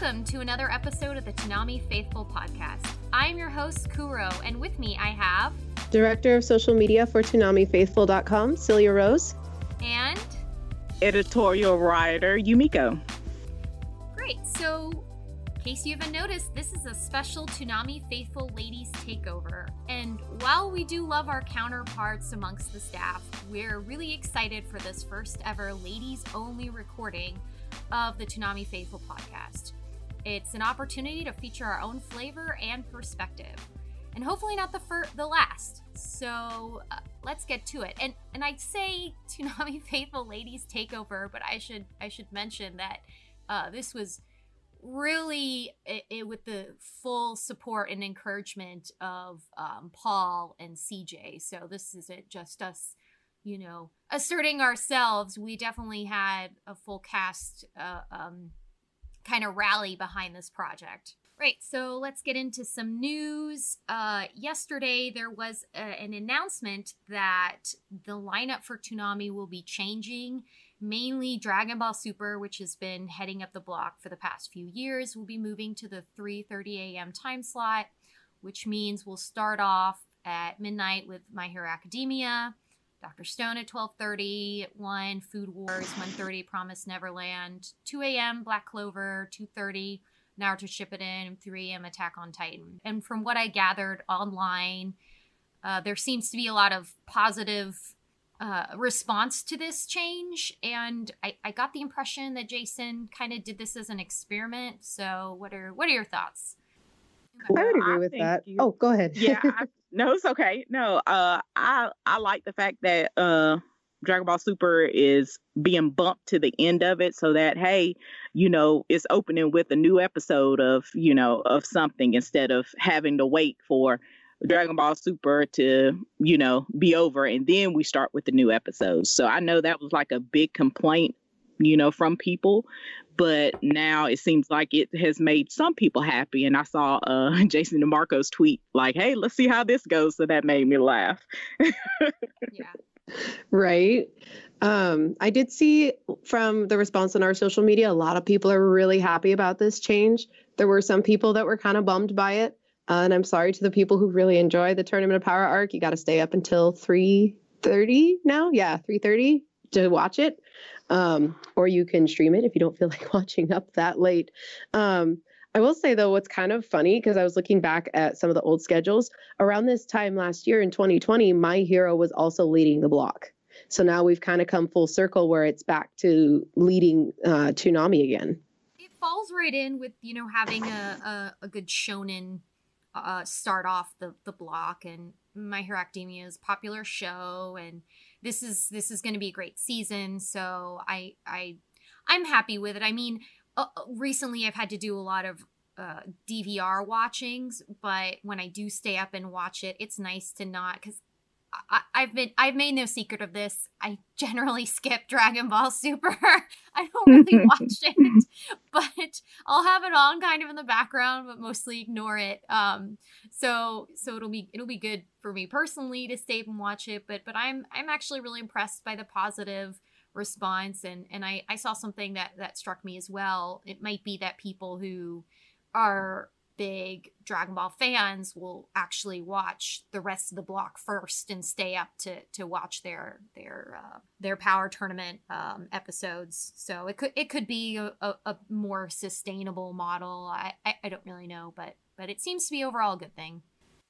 Welcome to another episode of the Toonami Faithful podcast. I'm your host, Kuro, and with me I have Director of Social Media for ToonamiFaithful.com, Celia Rose. and editorial writer Yumiko. great. So, in case you haven't noticed, this is a special Toonami Faithful Ladies Takeover. And while we do love our counterparts amongst the staff, we're really excited for this first ever ladies only recording of the Toonami Faithful podcast. It's an opportunity to feature our own flavor and perspective. And hopefully not the fir- the last. So uh, let's get to it. And and I'd say Toonami Faithful Ladies Takeover, but I should I should mention that uh, this was really it, it, with the full support and encouragement of um, Paul and CJ. So this isn't just us, you know, asserting ourselves. We definitely had a full cast uh, um, kind of rally behind this project. Right, so let's get into some news. Uh, yesterday, there was a, an announcement that the lineup for Toonami will be changing mainly Dragon Ball Super, which has been heading up the block for the past few years, will be moving to the 3:30 a.m. time slot, which means we'll start off at midnight with My Hero Academia, Dr. Stone at 12:30, 1 Food Wars, 1:30 Promise Neverland, 2 a.m. Black Clover, 2:30 Naruto Shippuden, 3 a.m. Attack on Titan. And from what I gathered online, uh, there seems to be a lot of positive uh, response to this change, and I, I got the impression that Jason kind of did this as an experiment. So, what are what are your thoughts? I would agree I with think that. you- Oh, go ahead. Yeah, I, no, it's okay. No, uh, I I like the fact that uh, Dragon Ball Super is being bumped to the end of it, so that hey, you know, it's opening with a new episode of you know of something instead of having to wait for Dragon Ball Super to you know be over and then we start with the new episodes. So I know that was like a big complaint, you know, from people. But now it seems like it has made some people happy. And I saw uh, Jason DeMarco's tweet like, "Hey, let's see how this goes." So that made me laugh. Yeah, right. Um, I did see from the response on our social media, a lot of people are really happy about this change. There were some people that were kind of bummed by it. Uh, and I'm sorry to the people who really enjoy the Tournament of Power arc. You got to stay up until 3:30 now. Yeah, 3:30 to watch it. Um, or you can stream it if you don't feel like watching up that late. Um, I will say though, what's kind of funny because I was looking back at some of the old schedules around this time last year in 2020, My Hero was also leading the block. So now we've kind of come full circle where it's back to leading uh, Toonami again. it falls right in with you know having a a, a good shonen uh, start off the the block, and My Hero Academia is popular show, and this is this is going to be a great season. So I I I'm happy with it. I mean, uh, recently I've had to do a lot of uh, DVR watchings, but when I do stay up and watch it, it's nice to not because I, I've been I've made no secret of this. I generally skip Dragon Ball Super. I don't really watch it, but I'll have it on kind of in the background, but mostly ignore it. Um, so so it'll be it'll be good for me personally to stay and watch it. But but I'm I'm actually really impressed by the positive response and and I I saw something that that struck me as well. It might be that people who are big Dragon Ball fans will actually watch the rest of the block first and stay up to to watch their their uh, their power tournament um, episodes. So it could it could be a, a, a more sustainable model. I, I I don't really know, but but it seems to be overall a good thing.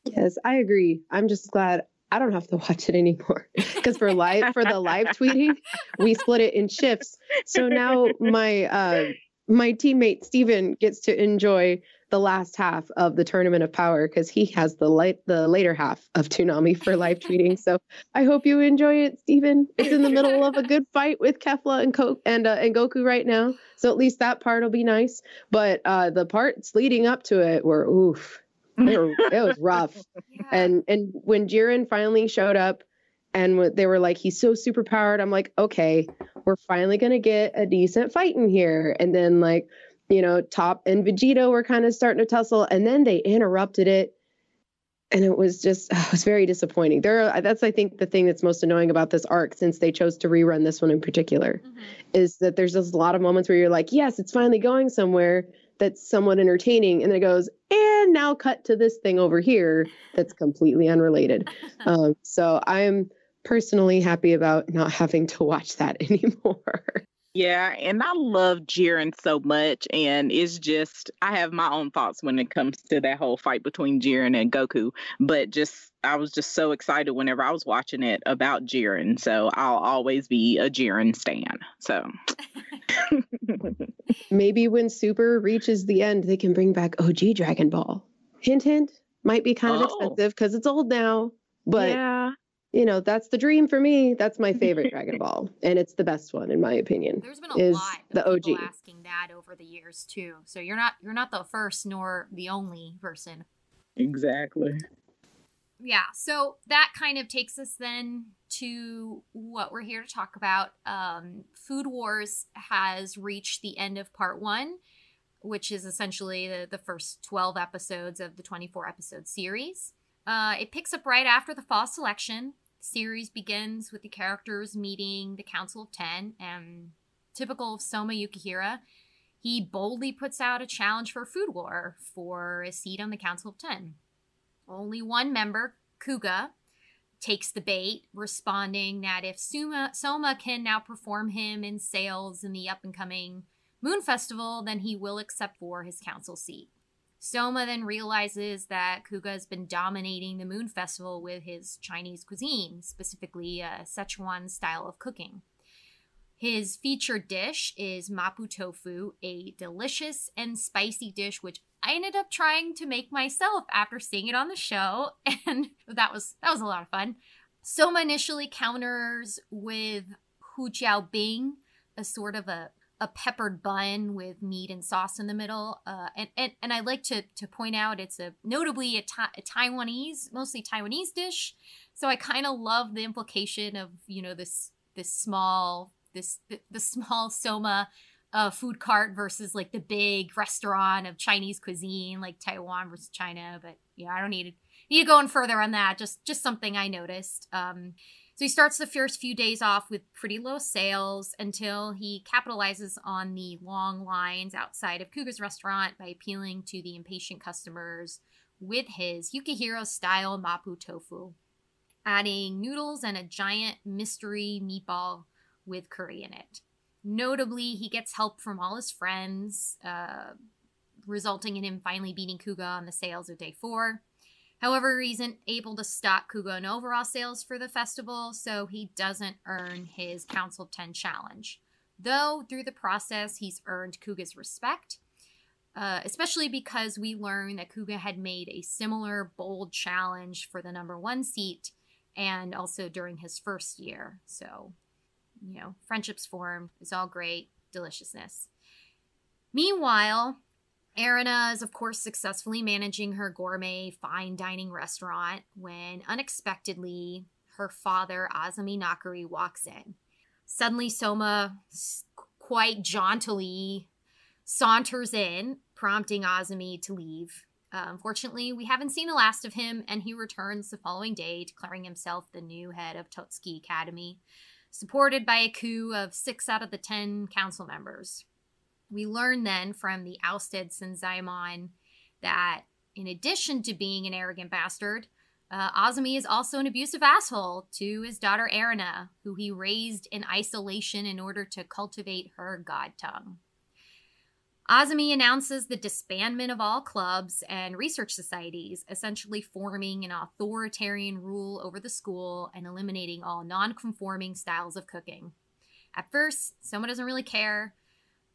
Yes, I agree. I'm just glad I don't have to watch it anymore because for live for the live tweeting, we split it in shifts. So now my uh, my teammate Steven gets to enjoy the last half of the Tournament of Power because he has the light the later half of Toonami for live tweeting. So I hope you enjoy it, Stephen. It's in the middle of a good fight with Kefla and Ko- and uh, and Goku right now, so at least that part will be nice. But uh, the parts leading up to it were oof, were, it was rough. Yeah. And and when Jiren finally showed up, and they were like, he's so super powered. I'm like, okay, we're finally gonna get a decent fight in here. And then like you know, Top and Vegeta were kind of starting to tussle, and then they interrupted it, and it was just it was very disappointing. There, are, that's I think the thing that's most annoying about this arc, since they chose to rerun this one in particular, Mhm. is that there's just a lot of moments where you're like, yes, it's finally going somewhere that's somewhat entertaining, and then it goes, and now cut to this thing over here that's completely unrelated. um, so I'm personally happy about not having to watch that anymore. Yeah, and I love Jiren so much, and it's just I have my own thoughts when it comes to that whole fight between Jiren and Goku. But just I was just so excited whenever I was watching it about Jiren, so I'll always be a Jiren stan. So Maybe when Super reaches the end, they can bring back OG Dragon Ball. Hint, hint. Might be kind of Oh. expensive because it's old now, but yeah, you know that's the dream for me. That's my favorite Dragon Ball, and it's the best one in my opinion. There's been a is lot the of people OG. asking that over the years too. So you're not you're not the first nor the only person. exactly. Yeah, so that kind of takes us then to what we're here to talk about. Um, Food Wars has reached the end of part one, which is essentially the, the first 12 episodes of the 24 episode series. Uh, it picks up right after the fall selection. The series begins with the characters meeting the Council of Ten, and typical of Soma Yukihira, he boldly puts out a challenge for Food War for a seat on the Council of Ten. Only one member, Kuga, takes the bait, responding that if Suma, Soma can now perform him in sales in the up and coming Moon Festival, then he will accept for his council seat. Soma then realizes that Kuga has been dominating the Moon Festival with his Chinese cuisine, specifically uh, a Sichuan style of cooking. His featured dish is mapo tofu, a delicious and spicy dish which I ended up trying to make myself after seeing it on the show, and that was that was a lot of fun. Soma initially counters with hu jiao bing, a sort of a a peppered bun with meat and sauce in the middle. Uh, and, and and I like to to point out it's a notably a, ta- a Taiwanese, mostly Taiwanese dish. So I kind of love the implication of you know this this small this the, the small Soma uh, food cart versus like the big restaurant of Chinese cuisine, like Taiwan versus China. But yeah, I don't need to need to go on further on that. Just just something I noticed. Um, so he starts the first few days off with pretty low sales until he capitalizes on the long lines outside of Kuga's restaurant by appealing to the impatient customers with his Yukihira style mapo tofu, adding noodles and a giant mystery meatball with curry in it. Notably, he gets help from all his friends, uh, resulting in him finally beating Kuga on the sales of day four. However, he isn't able to stop Kuga in overall sales for the festival, so he doesn't earn his Council of 10 challenge. Though, through the process, he's earned Kuga's respect, uh, especially because we learn that Kuga had made a similar bold challenge for the number one seat and also during his first year. So, you know, friendships formed. It's all great. Deliciousness. Meanwhile, Erina is, of course, successfully managing her gourmet fine dining restaurant when unexpectedly her father, Azami Nakiri, walks in. Suddenly, Soma quite jauntily saunters in, prompting Azami to leave. Uh, unfortunately, we haven't seen the last of him, and he returns the following day, declaring himself the new head of Totsuki Academy, supported by a coup of six out of the ten council members. We learn then from the ousted Senzaemon that in addition to being an arrogant bastard, uh, Azumi is also an abusive asshole to his daughter Erina, who he raised in isolation in order to cultivate her god tongue. Azumi announces the disbandment of all clubs and research societies, essentially forming an authoritarian rule over the school and eliminating all non conforming styles of cooking. At first, Soma doesn't really care.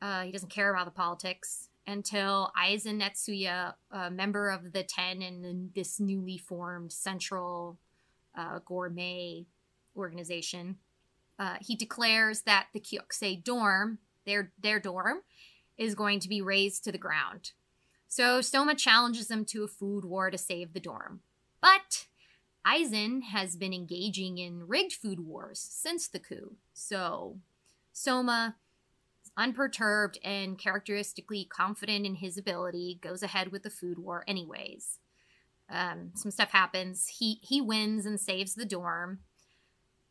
Uh, he doesn't care about the politics. until Eizan Etsuya, a member of the Ten and this newly formed Central uh, Gourmet organization, uh, he declares that the Kyokusei dorm, their their dorm, is going to be razed to the ground. So Soma challenges them to a food war to save the dorm. But Eizan has been engaging in rigged food wars since the coup. So Soma, unperturbed and characteristically confident in his ability, goes ahead with the food war anyways. Um, some stuff happens. He he wins and saves the dorm.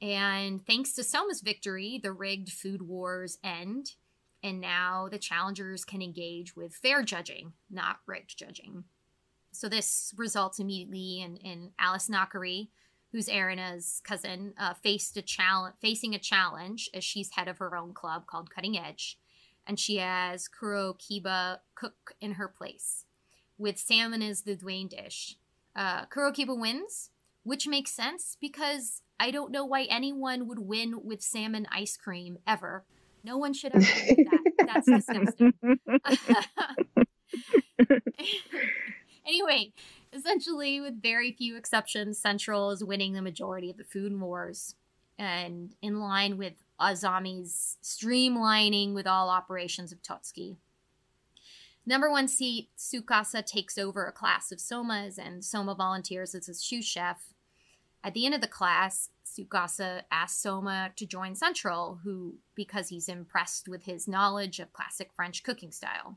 And thanks to Soma's victory, the rigged food wars end. And now the challengers can engage with fair judging, not rigged judging. So this results immediately in, in Alice Nakiri, who's Erina's cousin, uh, faced a challenge, facing a challenge as she's head of her own club called Cutting Edge, and she has Kuro Kiba cook in her place, with salmon as the Dwayne dish. Uh, Kuro Kiba wins, which makes sense because I don't know why anyone would win with salmon ice cream ever. No one should ever do that. That's disgusting. anyway, essentially, with very few exceptions, Central is winning the majority of the food wars. And in line with Azami's streamlining with all operations of Totsuki. Number one seat, Tsukasa takes over a class of Somas, and Soma volunteers as his sous chef. At the end of the class, Tsukasa asks Soma to join Central, who because he's impressed with his knowledge of classic French cooking style.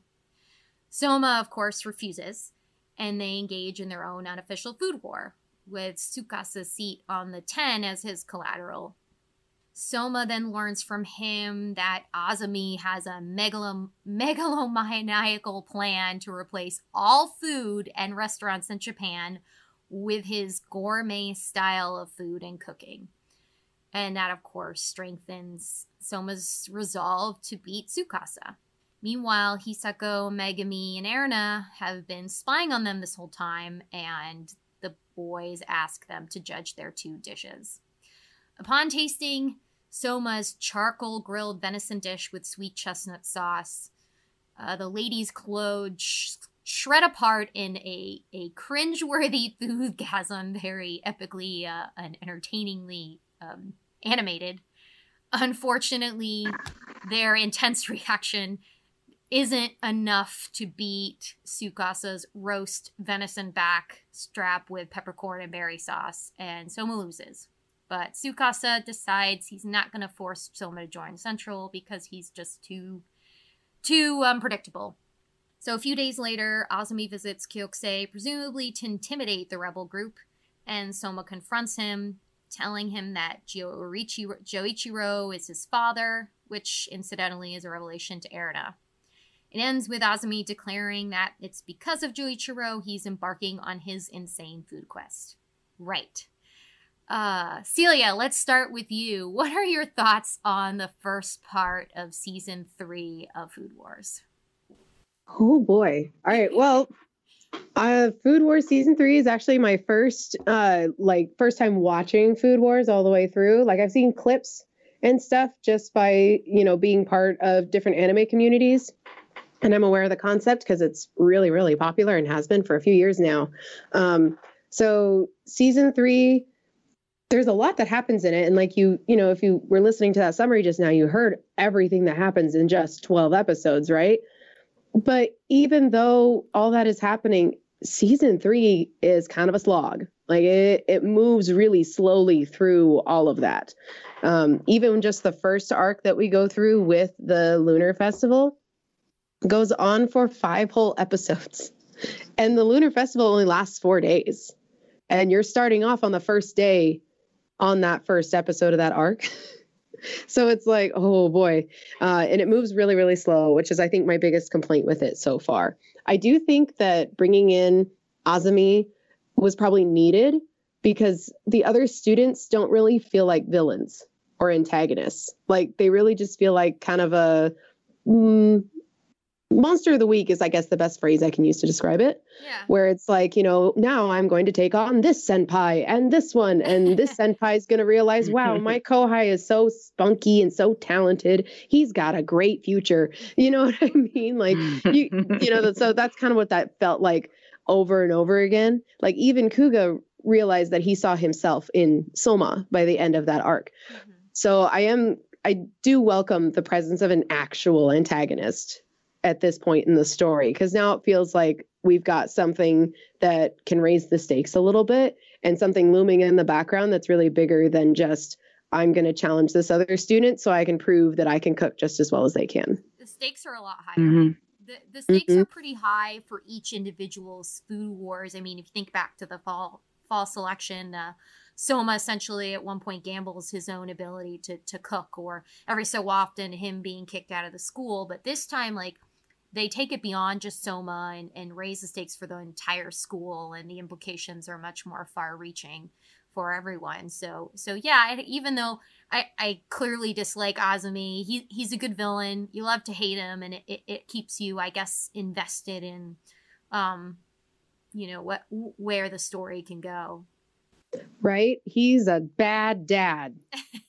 Soma, of course, refuses, and they engage in their own unofficial food war, with Tsukasa's seat on the 10 as his collateral Soma then learns from him that Azami has a megalom- megalomaniacal plan to replace all food and restaurants in Japan with his gourmet style of food and cooking. And that, of course, strengthens Soma's resolve to beat Tsukasa. Meanwhile, Hisako, Megumi, and Erina have been spying on them this whole time, and the boys ask them to judge their two dishes. Upon tasting, Soma's charcoal grilled venison dish with sweet chestnut sauce. Uh, the ladies' clothes sh- shred apart in a, a cringe-worthy foodgasm, very epically uh, and entertainingly um, animated. Unfortunately, their intense reaction isn't enough to beat Tsukasa's roast venison back strap with peppercorn and berry sauce, and Soma loses. But Sukasa decides he's not going to force Soma to join Central because he's just too too unpredictable. So a few days later, Azumi visits Kyokusei, presumably to intimidate the rebel group, and Soma confronts him, telling him that Joichiro is his father, which incidentally is a revelation to Erina. It ends with Azami declaring that it's because of Joichiro he's embarking on his insane food quest. Right. Uh, Celia, let's start with you. What are your thoughts on the first part of season three of Food Wars? Oh boy. All right. Well, uh, Food Wars season three is actually my first, uh, like first time watching Food Wars all the way through. Like I've seen clips and stuff just by you know being part of different anime communities, and I'm aware of the concept because it's really really popular and has been for a few years now. Um, so season three there's a lot that happens in it. And like you you know if you were listening to that summary just now you heard everything that happens in just 12 episodes right? But even though all that is happening season 3 is kind of a slog. Like it it moves really slowly through all of that. Um, even just the first arc that we go through with the lunar festival goes on for five whole episodes and the lunar festival only lasts four days and you're starting off on the first day on that first episode of that arc. so it's like, oh boy. Uh, and it moves really, really slow, which is, I think, my biggest complaint with it so far. I do think that bringing in Azami was probably needed because the other students don't really feel like villains or antagonists. Like they really just feel like kind of a, mm, monster of the week is i guess the best phrase i can use to describe it. Yeah. where it's like you know now i'm going to take on this senpai and this one and this senpai is going to realize wow my kohai is so spunky and so talented. He's got a great future. You know what i mean? Like you you know so that's kind of what that felt like over and over again. Like even kuga realized that he saw himself in soma by the end of that arc. Mhm. so I am I do welcome the presence of an actual antagonist at this point in the story because now it feels like we've got something that can raise the stakes a little bit and something looming in the background that's really bigger than just I'm going to challenge this other student so I can prove that I can cook just as well as they can. The stakes are a lot higher. Mhm. The, the stakes Mhm. are pretty high for each individual's food wars. I mean, if you think back to the fall fall selection, uh, Soma essentially at one point gambles his own ability to to cook, or every so often him being kicked out of the school. But this time, like they take it beyond just Soma and, and raise the stakes for the entire school, and the implications are much more far reaching for everyone. So so yeah, even though I, I clearly dislike Azumi. He he's a good villain. You love to hate him, and it, it, it keeps you, I guess, invested in, um, you know what where the story can go. Right? He's a bad dad.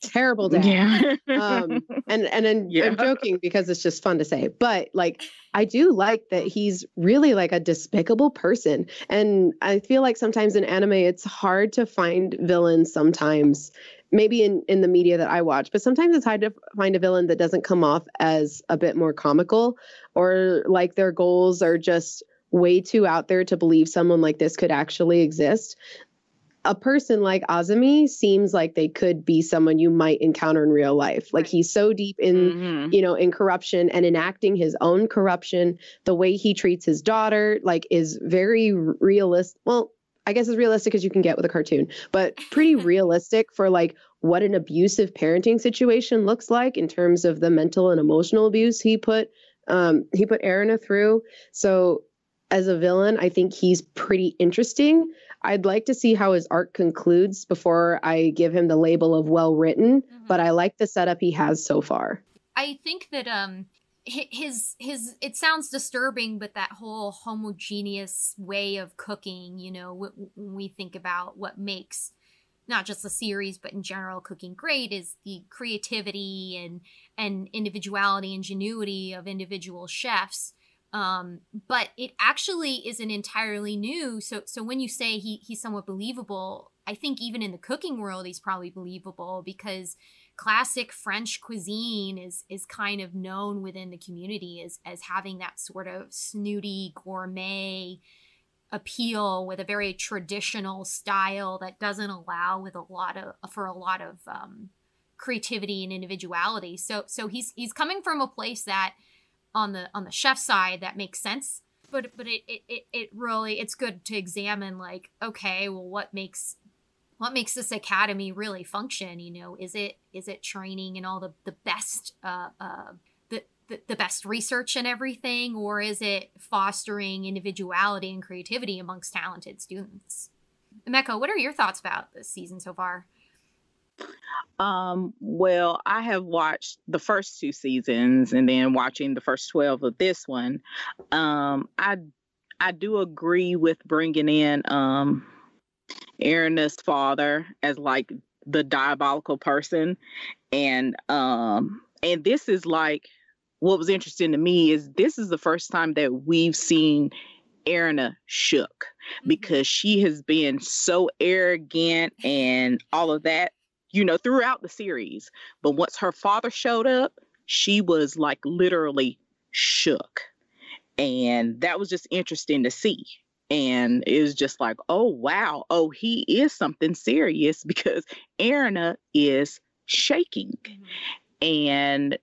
Terrible dad. Yeah. um and and then Yeah. I'm joking because it's just fun to say but like I do like that he's really like a despicable person and I feel like sometimes in anime it's hard to find villains sometimes maybe in in the media that I watch but sometimes it's hard to find a villain that doesn't come off as a bit more comical or like their goals are just way too out there to believe someone like this could actually exist a person like Azumi seems like they could be someone you might encounter in real life. Like he's so deep in, Mhm. you know, in corruption and enacting his own corruption. The way he treats his daughter, like, is very realistic. Well, I guess as realistic as you can get with a cartoon, but pretty realistic for like what an abusive parenting situation looks like in terms of the mental and emotional abuse he put um, he put Erina through. So as a villain, I think he's pretty interesting. I'd like to see how his arc concludes before I give him the label of well written, Mhm. but I like the setup he has so far. I think that um his his it sounds disturbing, but that whole homogeneous way of cooking, you know, when we think about what makes not just the series but in general cooking great is the creativity and and individuality ingenuity of individual chefs um but it actually isn't entirely new so so when you say he he's somewhat believable i think even in the cooking world he's probably believable because classic french cuisine is is kind of known within the community as as having that sort of snooty gourmet appeal with a very traditional style that doesn't allow with a lot of for a lot of um creativity and individuality. So so he's he's coming from a place that on the on the chef side that makes sense. But but it it, it, really it's good to examine like okay well what makes what makes this academy really function? You know is it is it training and all the the best uh uh the, the, the best research and everything? Or is it fostering individuality and creativity amongst talented students? Emeka, what are your thoughts about this season so far Um, well, I have watched the first two seasons and then watching the first 12 of this one. Um, I I do agree with bringing in um Erina's father as like the diabolical person. And um and this is like what was interesting to me is this is the first time that we've seen Erina shook because she has been so arrogant and all of that, you know, throughout the series. But once her father showed up, she was like literally shook. And that was just interesting to see. And it was just like, oh, wow. Oh, he is something serious because Erina is shaking. And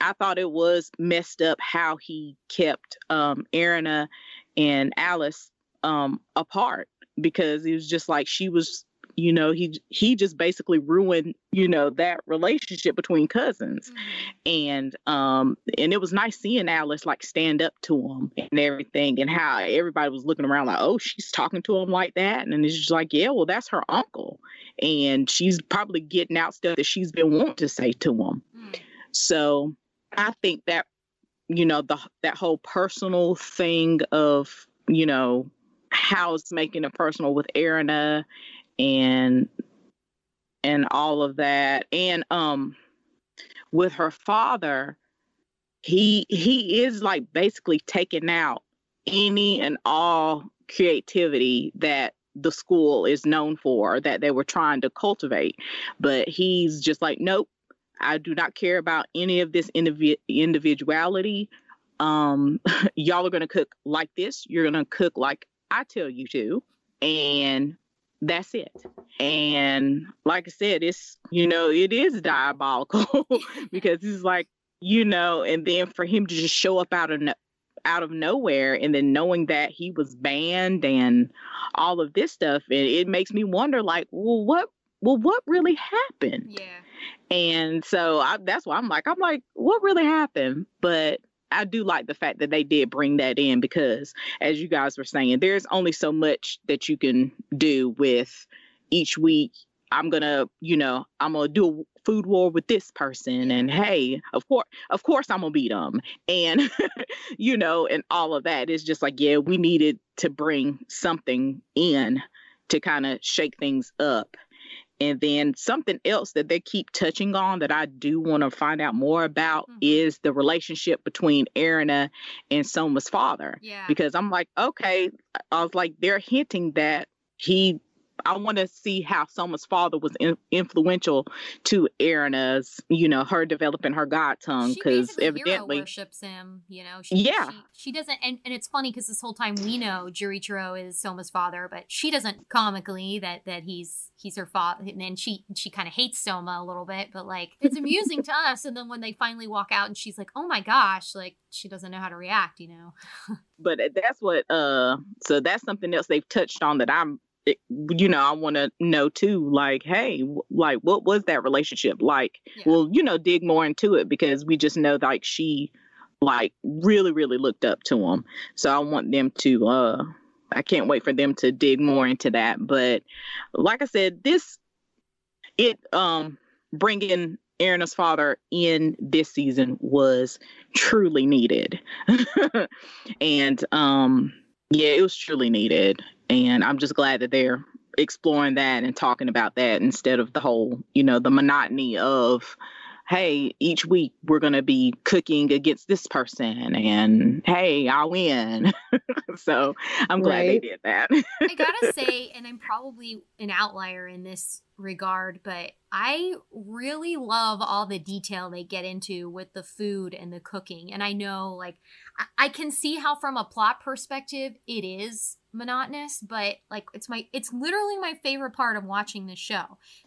I thought it was messed up how he kept um, Erina and Alice um, apart because it was just like she was, you know, he he just basically ruined, you know, that relationship between cousins, and um, and it was nice seeing Alice like stand up to him and everything, and how everybody was looking around like, oh, she's talking to him like that, and it's just like, yeah, well, that's her uncle, and she's probably getting out stuff that she's been wanting to say to him. Mm. So I think that you know the that whole personal thing of you know how it's making it personal with Erina and and all of that. And um with her father he he is like basically taking out any and all creativity that the school is known for that they were trying to cultivate. But he's just like nope i do not care about any of this indiv- individuality. Um y'all are going to cook like this. You're going to cook like i tell you to. And that's it. And like i said it's you know it is diabolical because it's like you know and then for him to just show up out of no- out of nowhere and then knowing that he was banned and all of this stuff and it makes me wonder like well what well what really happened? Yeah. and so I, that's why i'm like i'm like what really happened? But i do like the fact that they did bring that in because as you guys were saying there's only so much that you can do with each week. I'm gonna you know i'm gonna do a food war with this person and hey of course of course i'm gonna beat them and you know and all of that. Is just like yeah we needed to bring something in to kind of shake things up and then something else that they keep touching on that I do want to find out more about Mhm. is the relationship between Erina and Soma's father. Yeah. Because I'm like, okay, I was like, they're hinting that he, I want to see how Soma's father was in, influential to Erina's, you know, her developing her God tongue. Because evidently, worships him, you know. She, Yeah. She, she doesn't, and, and it's funny because this whole time we know Joichiro is Soma's father, but she doesn't comically that that he's he's her father, and then she she kind of hates Soma a little bit, but like it's amusing to us. And then when they finally walk out, and she's like, "Oh my gosh!" Like she doesn't know how to react, you know. but that's what, uh, so that's something else they've touched on that I'm you know, I want to know too, like, hey, like, what was that relationship like? Yeah. Well, you know, dig more into it because we just know like she, like, really, really looked up to him. So I want them to, uh, I can't wait for them to dig more into that. But like I said, this, it, um, bringing Erina's father in this season was truly needed. and, um, yeah, it was truly needed. And I'm just glad that they're exploring that and talking about that instead of the whole, you know, the monotony of, hey, each week we're going to be cooking against this person and hey, I win. so I'm glad Right. they did that. I gotta say, and I'm probably an outlier in this regard, but I really love all the detail they get into with the food and the cooking. And I know, like, I, I can see how from a plot perspective it is monotonous, but like, it's my, it's literally my favorite part of watching this show.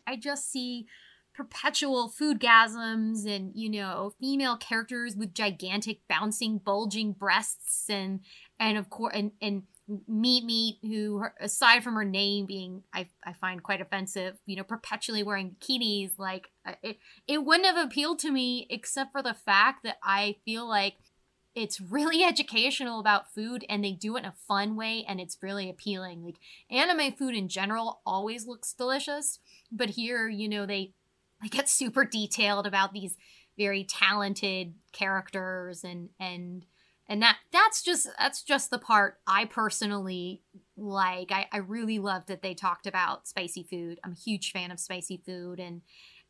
I just see perpetual food gasms and you know female characters with gigantic bouncing bulging breasts and and of course and and meat meat who aside from her name being I, I find quite offensive you know perpetually wearing bikinis like uh, it, it wouldn't have appealed to me except for the fact that i feel like it's really educational about food and they do it in a fun way and it's really appealing. Like anime food in general always looks delicious but here you know they get super detailed about these very talented characters and and and that that's just that's just the part I personally like. I, I really love that they talked about spicy food. I'm a huge fan of spicy food and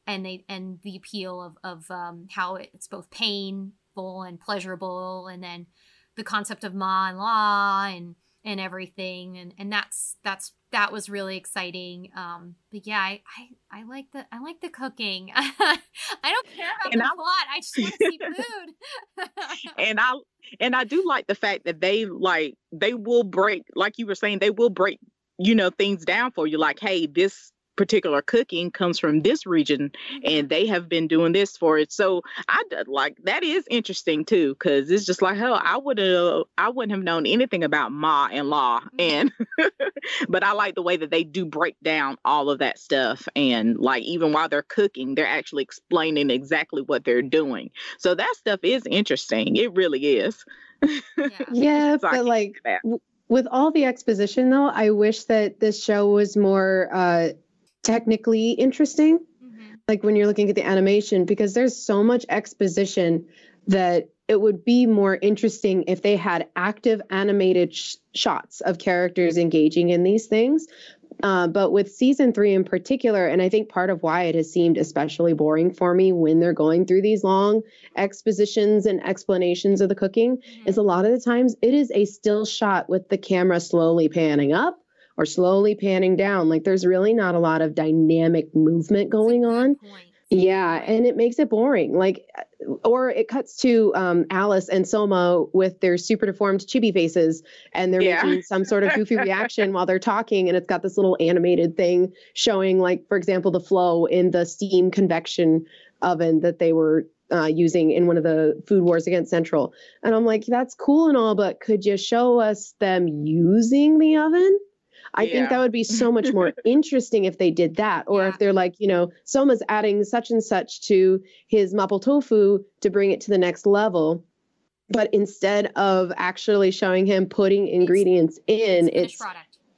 and they and the appeal of of um, how it's both painful and pleasurable, and then the concept of ma and la and and everything and and that's that's that was really exciting. Um but yeah i i, I like the i like the cooking. I don't care about And the I- plot i just want to see food. And I and I do like the fact that they like they will break like you were saying they will break you know things down for you like hey this particular cooking comes from this region and they have been doing this for it. So i like that is interesting too because it's just like hell i would have i wouldn't have known anything about ma and la and but i like the way that they do break down all of that stuff and like even while they're cooking they're actually explaining exactly what they're doing. So that stuff is interesting. It really is. Yeah. Yeah, So but like w- with all the exposition though, I wish that this show was more uh technically interesting. Mhm. Like when you're looking at the animation, because there's so much exposition that it would be more interesting if they had active animated sh- shots of characters engaging in these things. Uh, but with season three in particular, and I think part of why it has seemed especially boring for me when they're going through these long expositions and explanations of the cooking, mm-hmm. is a lot of the times it is a still shot with the camera slowly panning up or slowly panning down. Like there's really not a lot of dynamic movement going on. Point. Yeah, and it makes it boring. Like, or it cuts to um, Alice and Soma with their super deformed chibi faces, and they're yeah. making some sort of goofy reaction while they're talking, and it's got this little animated thing showing, like, for example, the flow in the steam convection oven that they were uh, using in one of the food wars against Central. And I'm like, that's cool and all, but could you show us them using the oven? I yeah. think that would be so much more interesting if they did that. Or yeah. if they're like, you know, Soma's adding such and such to his mapo tofu to bring it to the next level. But instead of actually showing him putting ingredients in, it's, it's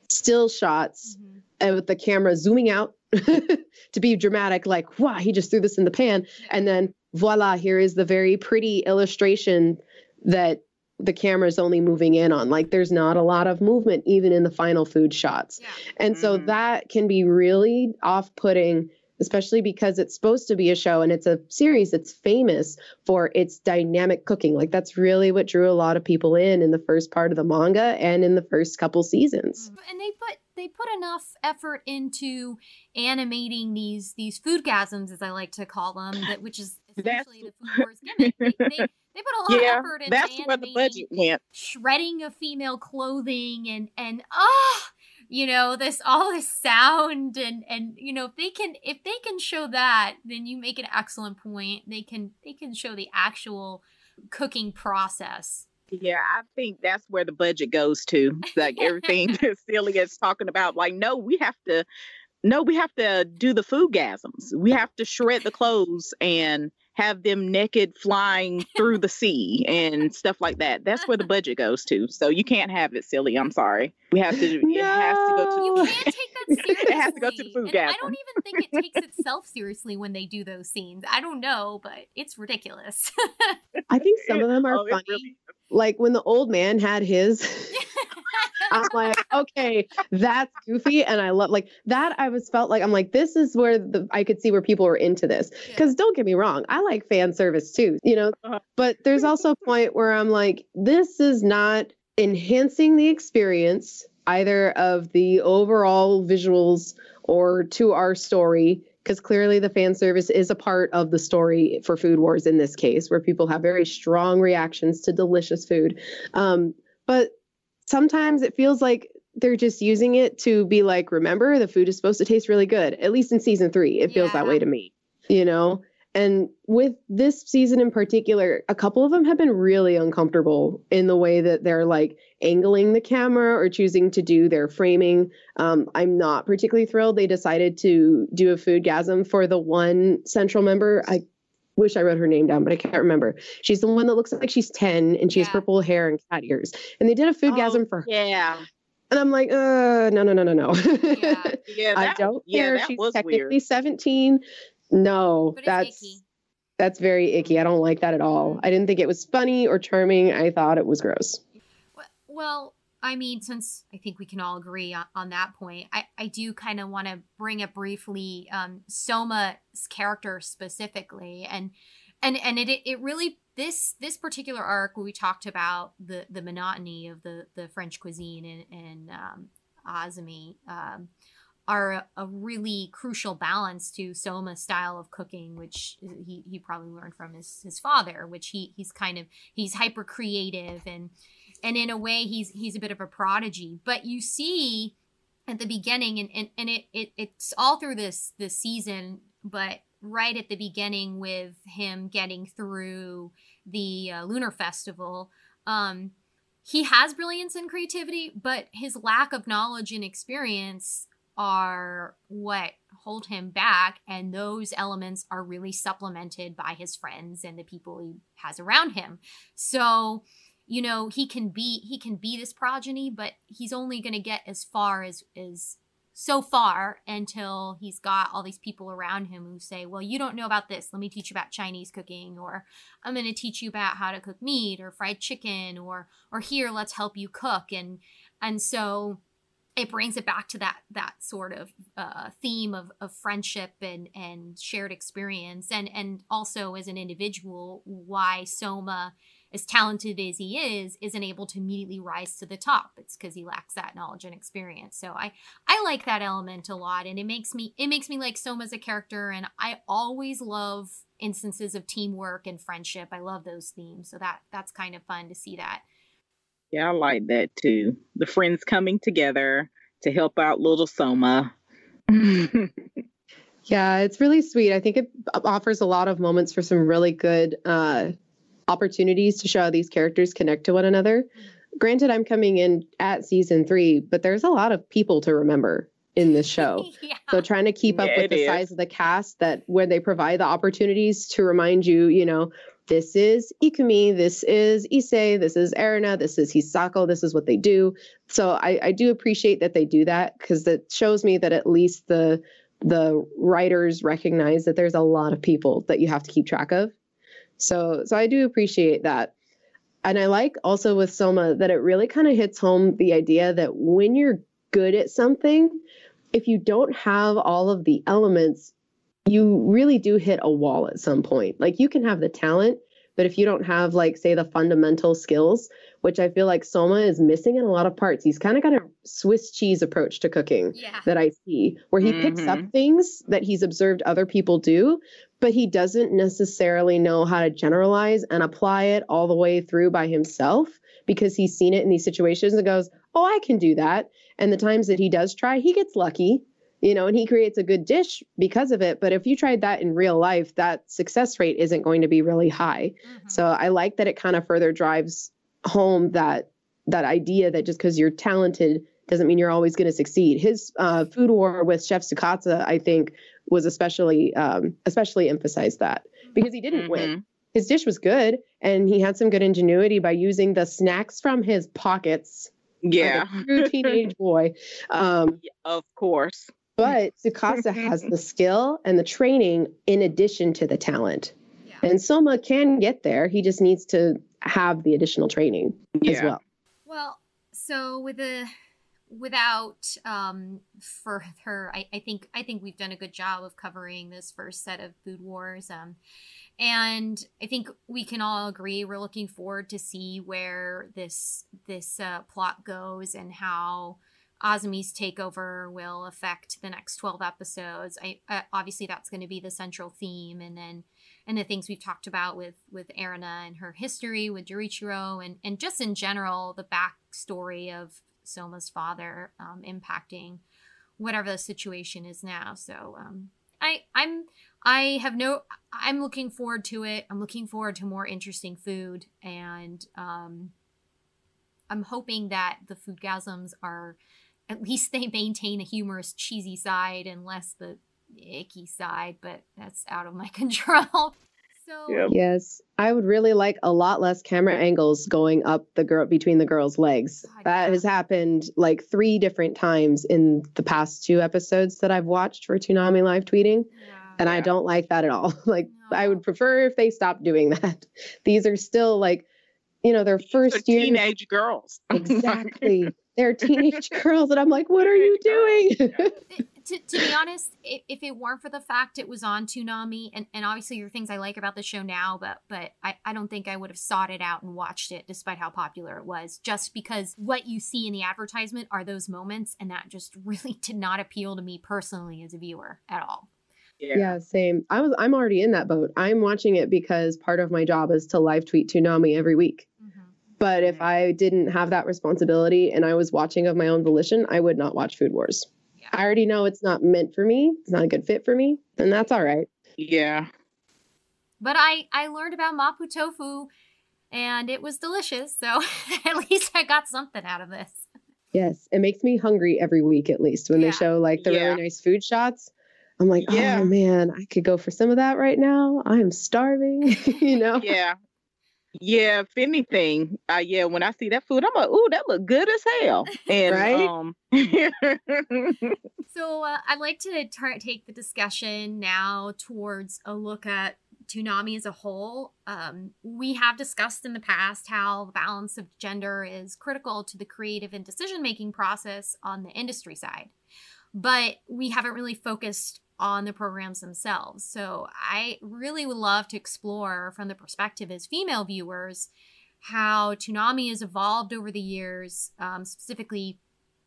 still shots mm-hmm. with the camera zooming out to be dramatic, like, wow, he just threw this in the pan. And then voila, here is the very pretty illustration that the camera is only moving in on. Like there's not a lot of movement even in the final food shots. Yeah. And mm. so that can be really off putting, especially because it's supposed to be a show and it's a series that's famous for its dynamic cooking. Like that's really what drew a lot of people in in the first part of the manga and in the first couple seasons. Mm. And they put they put enough effort into animating these these foodgasms as I like to call them, that which is essentially the food wars gimmick. They, they, they put a lot yeah, of effort into that's where the budget went. Shredding of female clothing and and oh, you know this all this sound and and you know if they can if they can show that, then you make an excellent point. They can they can show the actual cooking process. Yeah, I think that's where the budget goes to. Like everything that Celia is talking about. Like, no, we have to no, we have to do the food gasms. We have to shred the clothes and have them naked flying through the sea and stuff like that. That's where the budget goes to. So you can't have it silly. I'm sorry. We have to. No. It has to go to. You can't take that seriously. it has to go to the food and I don't even think it takes itself seriously when they do those scenes. I don't know, but it's ridiculous. I think some of them are oh, funny. Really like when the old man had his. I'm like, okay, that's goofy, and I love like that. I was felt like I'm like, this is where the I could see where people were into this. Because yeah. don't get me wrong, I like fan service too, you know. Uh-huh. But there's also a point where I'm like, this is not enhancing the experience either of the overall visuals or to our story because clearly the fan service is a part of the story for food wars in this case where people have very strong reactions to delicious food um, but sometimes it feels like they're just using it to be like, remember, the food is supposed to taste really good. At least in season three, it feels yeah. that way to me, you know? And with this season in particular, a couple of them have been really uncomfortable in the way that they're like angling the camera or choosing to do their framing. Um, I'm not particularly thrilled they decided to do a food gasm for the one central member. I wish I wrote her name down, but I can't remember. She's the one that looks like she's 10 and she yeah. has purple hair and cat ears. And they did a food oh, gasm for her. Yeah. And I'm like, uh, no, no, no, no, no. Yeah, yeah that, I don't care. Yeah, she's technically weird. 17. No, that's icky. that's very icky. I don't like that at all. Mm-hmm. I didn't think it was funny or charming. I thought it was gross. Well, I mean, since I think we can all agree on, on that point, I, I do kind of want to bring up briefly um, Soma's character specifically, and and and it it really this this particular arc where we talked about the the monotony of the the French cuisine and and um, Azumi. Um, are a, really crucial balance to Soma's style of cooking, which he, he probably learned from his, his father, which he he's kind of he's hyper creative and and in a way he's he's a bit of a prodigy. But you see at the beginning and and, and it, it it's all through this this season but right at the beginning with him getting through the uh, lunar festival um he has brilliance and creativity but his lack of knowledge and experience are what hold him back and those elements are really supplemented by his friends and the people he has around him so you know he can be he can be this progeny but he's only going to get as far as is so far until he's got all these people around him who say, Well, you don't know about this. Let me teach you about Chinese cooking, or I'm going to teach you about how to cook meat or fried chicken, or, or here, let's help you cook. And, and so it brings it back to that that sort of uh, theme of, of friendship and and shared experience. And and also as an individual why soma as talented as he is isn't able to immediately rise to the top. It's because he lacks that knowledge and experience. So i i like that element a lot. And it makes me it makes me like soma as a character. And i always love instances of teamwork and friendship. I love those themes. So that that's kind of fun to see that yeah, I like that too. The friends coming together to help out little Soma. yeah, it's really sweet. I think it offers a lot of moments for some really good uh, opportunities to show how these characters connect to one another. Granted, I'm coming in at season three, but there's a lot of people to remember in this show. yeah. So trying to keep up yeah, with the is. size of the cast that where they provide the opportunities to remind you, you know, this is Ikumi, this is Issei, this is Erina, this is Hisako, this is what they do. So I, I do appreciate that they do that because it shows me that at least the the writers recognize that there's a lot of people that you have to keep track of. So so I do appreciate that. And I like also with Soma that it really kind of hits home the idea that when you're good at something, if you don't have all of the elements you really do hit a wall at some point. Like you can have the talent, but if you don't have like say the fundamental skills, which I feel like Soma is missing in a lot of parts. He's kind of got a Swiss cheese approach to cooking yeah. that I see, where he mm-hmm. picks up mm-hmm. things that he's observed other people do, but he doesn't necessarily know how to generalize and apply it all the way through by himself because he's seen it in these situations and goes, "Oh, I can do that." And the times that he does try, he gets lucky you know, and he creates a good dish because of it. But if you tried that in real life, that success rate isn't going to be really high. Mm-hmm. So I like that it kind of further drives home that that idea that just because you're talented doesn't mean you're always going to succeed. His uh, food war with Chef Tsukasa, I think, was especially um, especially emphasized that because he didn't mm-hmm. win. His dish was good, and he had some good ingenuity by using the snacks from his pockets. Yeah, true teenage boy. Um, of course. But Tsukasa has the skill and the training in addition to the talent. Yeah. And Soma can get there. He just needs to have the additional training yeah. as well. Well, so with the without um further I, I think I think we've done a good job of covering this first set of food wars. Um and I think we can all agree we're looking forward to see where this this uh, plot goes and how Azami's takeover will affect the next 12 episodes. I uh, obviously that's going to be the central theme and then and the things we've talked about with with Erina and her history with Joichiro and and just in general the backstory of Soma's father um, impacting whatever the situation is now. So um, I I'm I have no I'm looking forward to it. I'm looking forward to more interesting food and um, I'm hoping that the food gasms are at least they maintain a humorous, cheesy side and less the icky side, but that's out of my control. So yep. yes, I would really like a lot less camera angles going up the girl between the girl's legs. God, that yeah. has happened like three different times in the past two episodes that I've watched for Toonami live tweeting. Yeah. And yeah. I don't like that at all. like no. I would prefer if they stopped doing that. These are still like, you know, their first year teenage girls. exactly they're teenage girls and i'm like what are you doing to, to be honest if, if it weren't for the fact it was on Toonami and, and obviously there are things i like about the show now but but I, I don't think i would have sought it out and watched it despite how popular it was just because what you see in the advertisement are those moments and that just really did not appeal to me personally as a viewer at all yeah. yeah. same. I was I'm already in that boat. I'm watching it because part of my job is to live tweet Toonami every week. Mm-hmm. But if I didn't have that responsibility and I was watching of my own volition, I would not watch Food Wars. Yeah. I already know it's not meant for me. It's not a good fit for me, and that's all right. Yeah. But I I learned about mapo tofu and it was delicious. So at least I got something out of this. Yes, it makes me hungry every week at least when yeah. they show like the yeah. really nice food shots. I'm like, oh man, I could go for some of that right now. I am starving, you know? Yeah. Yeah, if anything, uh, yeah, when I see that food, I'm like, ooh, that look good as hell. And Right? um So uh, I'd like to tar- take the discussion now towards a look at Toonami as a whole. Um, we have discussed in the past how the balance of gender is critical to the creative and decision making process on the industry side, but we haven't really focused on the programs themselves. So I really would love to explore from the perspective as female viewers how Toonami has evolved over the years, um, specifically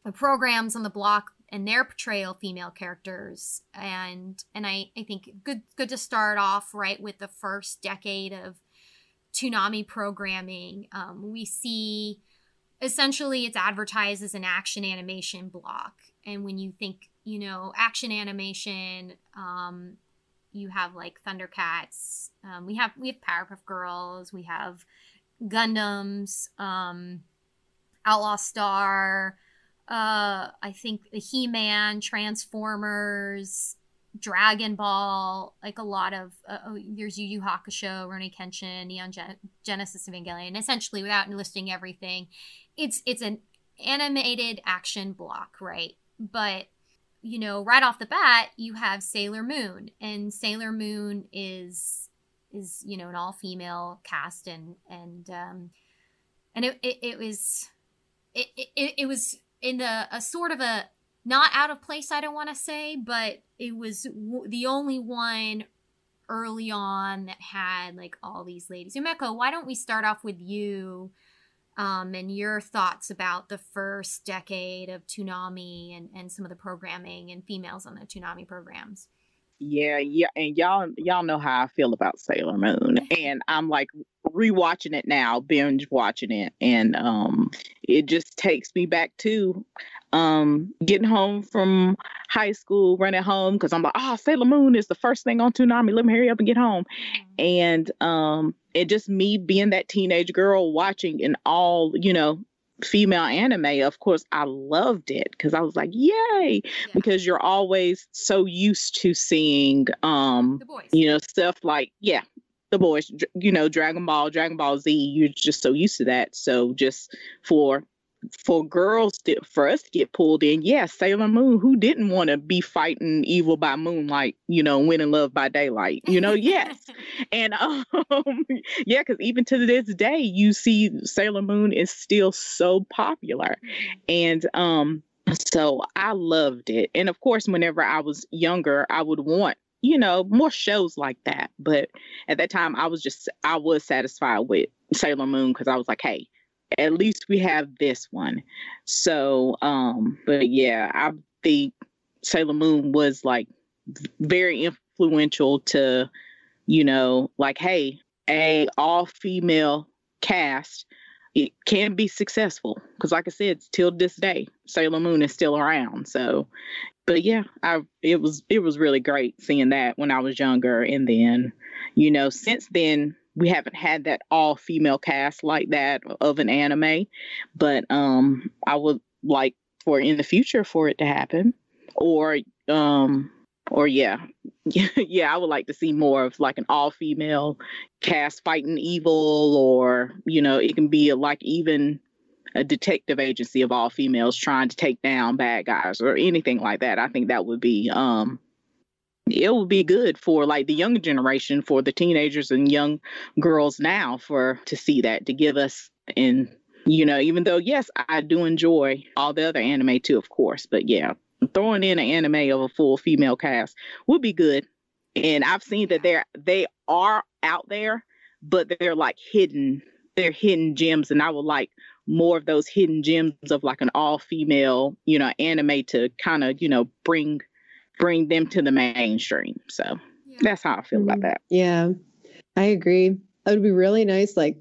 the programs on the block and their portrayal of female characters and and I, I think good good to start off right with the first decade of Toonami programming. Um, we see essentially it's advertised as an action animation block. And when you think, you know, action animation, um, you have like Thundercats, um, we have we have Powerpuff Girls, we have Gundams, um, Outlaw Star, uh i think the he-man transformers dragon ball like a lot of uh, oh, there's yu yu hakusho Rurouni kenshin neon Gen- genesis evangelion essentially without listing everything. It's it's an animated action block right? But you know right off the bat you have sailor moon and sailor moon is is you know an all-female cast and and um and it it, it was it, it, it was in a, a sort of a not out of place i don't want to say but it was w- the only one early on that had like all these ladies. Umeko why don't we start off with you um, and your thoughts about the first decade of Toonami and, and some of the programming and females on the Toonami programs. Yeah, yeah, and y'all y'all know how I feel about Sailor Moon, and I'm like rewatching it now, binge watching it, and um, it just takes me back to um getting home from high school, running home because I'm like, oh, Sailor Moon is the first thing on Toonami. Let me hurry up and get home, and um, it just me being that teenage girl watching an all you know female anime of course i loved it because i was like yay Yeah. because you're always so used to seeing um the boys. you know stuff like yeah the boys you know dragon ball dragon ball z you're just so used to that so just for for girls to, for us to get pulled in yeah sailor moon who didn't want to be fighting evil by moonlight you know winning love by daylight you know? Yes. And um yeah because even to this day you see sailor moon is still so popular. And um so i loved it. And of course whenever i was younger i would want you know more shows like that. But at that time i was just i was satisfied with sailor moon because i was like hey at least we have this one. So um but yeah i think sailor moon was like very influential to you know like hey a all female cast it can be successful. Because like i said till this day sailor moon is still around. So but yeah i it was it was really great seeing that when i was younger. And then you know since then we haven't had that all female cast like that of an anime but um i would like for in the future for it to happen or um or yeah yeah i would like to see more of like an all female cast fighting evil or you know it can be a, like even a detective agency of all females trying to take down bad guys or anything like that. I think that would be um it would be good for like the younger generation for the teenagers and young girls now for to see that to give us and you know even though yes i do enjoy all the other anime too of course but yeah throwing in an anime of a full female cast would be good. And i've seen that they're they are out there but they're like hidden they're hidden gems and i would like more of those hidden gems of like an all female you know anime to kind of you know bring bring them to the mainstream so Yeah. that's how i feel about Mhm. that Yeah, I agree. It would be really nice, like,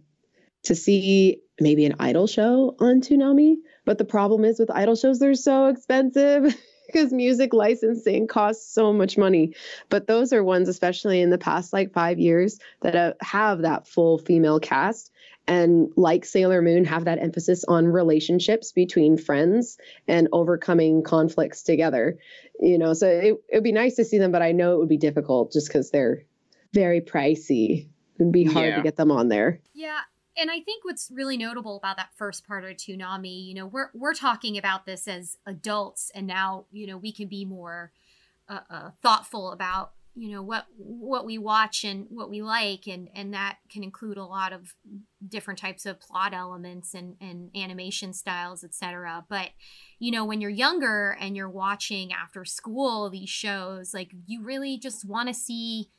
to see maybe an idol show on Toonami. But the problem is with idol shows, they're so expensive because music licensing costs so much money. But those are ones, especially in the past like five years, that uh, have that full female cast. And like Sailor Moon, have that emphasis on relationships between friends and overcoming conflicts together. You know, so it would be nice to see them, but I know it would be difficult just because they're very pricey. It'd be hard Yeah. to get them on there. Yeah, and I think what's really notable about that first part of Toonami, you know, we're we're talking about this as adults, and now you know we can be more uh, uh, thoughtful about you know what what we watch and what we like and and that can include a lot of different types of plot elements and and animation styles etc but you know when you're younger and you're watching after school these shows like you really just want to see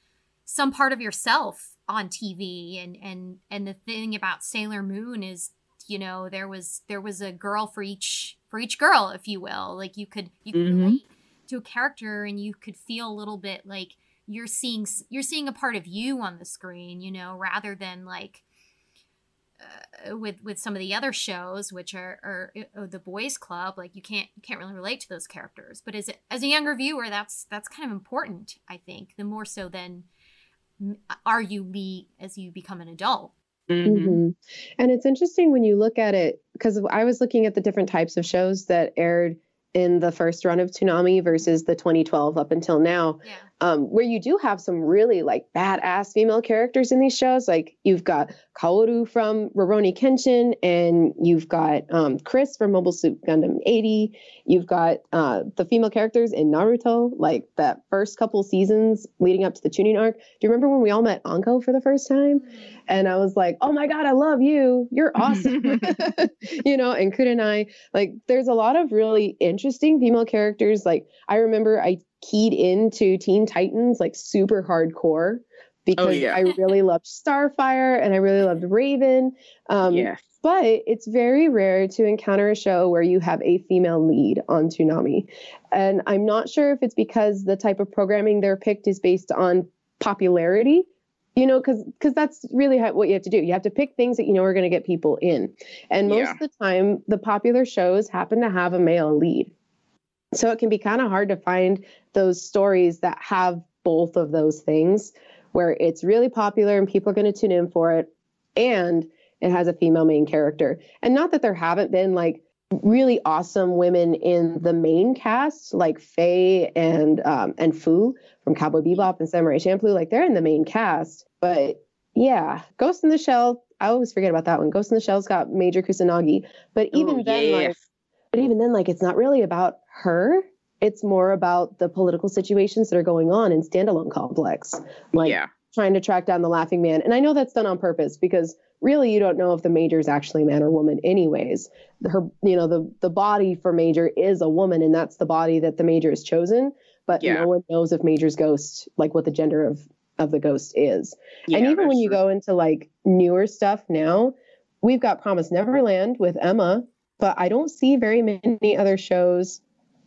some part of yourself on TV and and and the thing about Sailor Moon is you know there was there was a girl for each for each girl if you will. Like you could you could mm-hmm. relate to a character and you could feel a little bit like you're seeing you're seeing a part of you on the screen you know rather than like uh, with with some of the other shows which are, are, are, uh, the boys club like you can't you can't really relate to those characters but as a, as a younger viewer that's that's kind of important i think the more so than are you be as you become an adult mm-hmm. Mm-hmm. and it's interesting when you look at it because i was looking at the different types of shows that aired in the first run of Toonami versus the 2012 up until now. Yeah um, where you do have some really like badass female characters in these shows. Like you've got Kaoru from Rurouni Kenshin, and you've got um, Chris from Mobile Suit Gundam 80. You've got uh, the female characters in Naruto, like that first couple seasons leading up to the Chunin arc. Do you remember when we all met Anko for the first time? And I was like, oh my God, I love you. You're awesome. you know, and Kurenai, like there's a lot of really interesting female characters. Like I remember I keyed into Teen Titans like super hardcore because oh, yeah. I really loved Starfire and I really loved Raven. Um, yes. But it's very rare to encounter a show where you have a female lead on Toonami. And I'm not sure if it's because the type of programming they're picked is based on popularity you know because because that's really how, what you have to do you have to pick things that you know are going to get people in and most yeah. of the time the popular shows happen to have a male lead so it can be kind of hard to find those stories that have both of those things where it's really popular and people are going to tune in for it and it has a female main character. And not that there haven't been like really awesome women in the main cast, like Faye and um, and Fu from Cowboy Bebop and Samurai Champloo, like they're in the main cast. But yeah, Ghost in the Shell, I always forget about that one. Ghost in the Shell's got Major Kusanagi, but even Ooh, then, yeah. like, but even then, like it's not really about her. It's more about the political situations that are going on in standalone complex. Like yeah. trying to track down the laughing man. And I know that's done on purpose because really you don't know if the major is actually a man or woman anyways. Her you know, the the body for major is a woman and that's the body that the major has chosen. But yeah. no one knows if major's ghost, like what the gender of of the ghost is. Yeah, and even when you go into like newer stuff now, we've got Promise Neverland with Emma, but I don't see very many other shows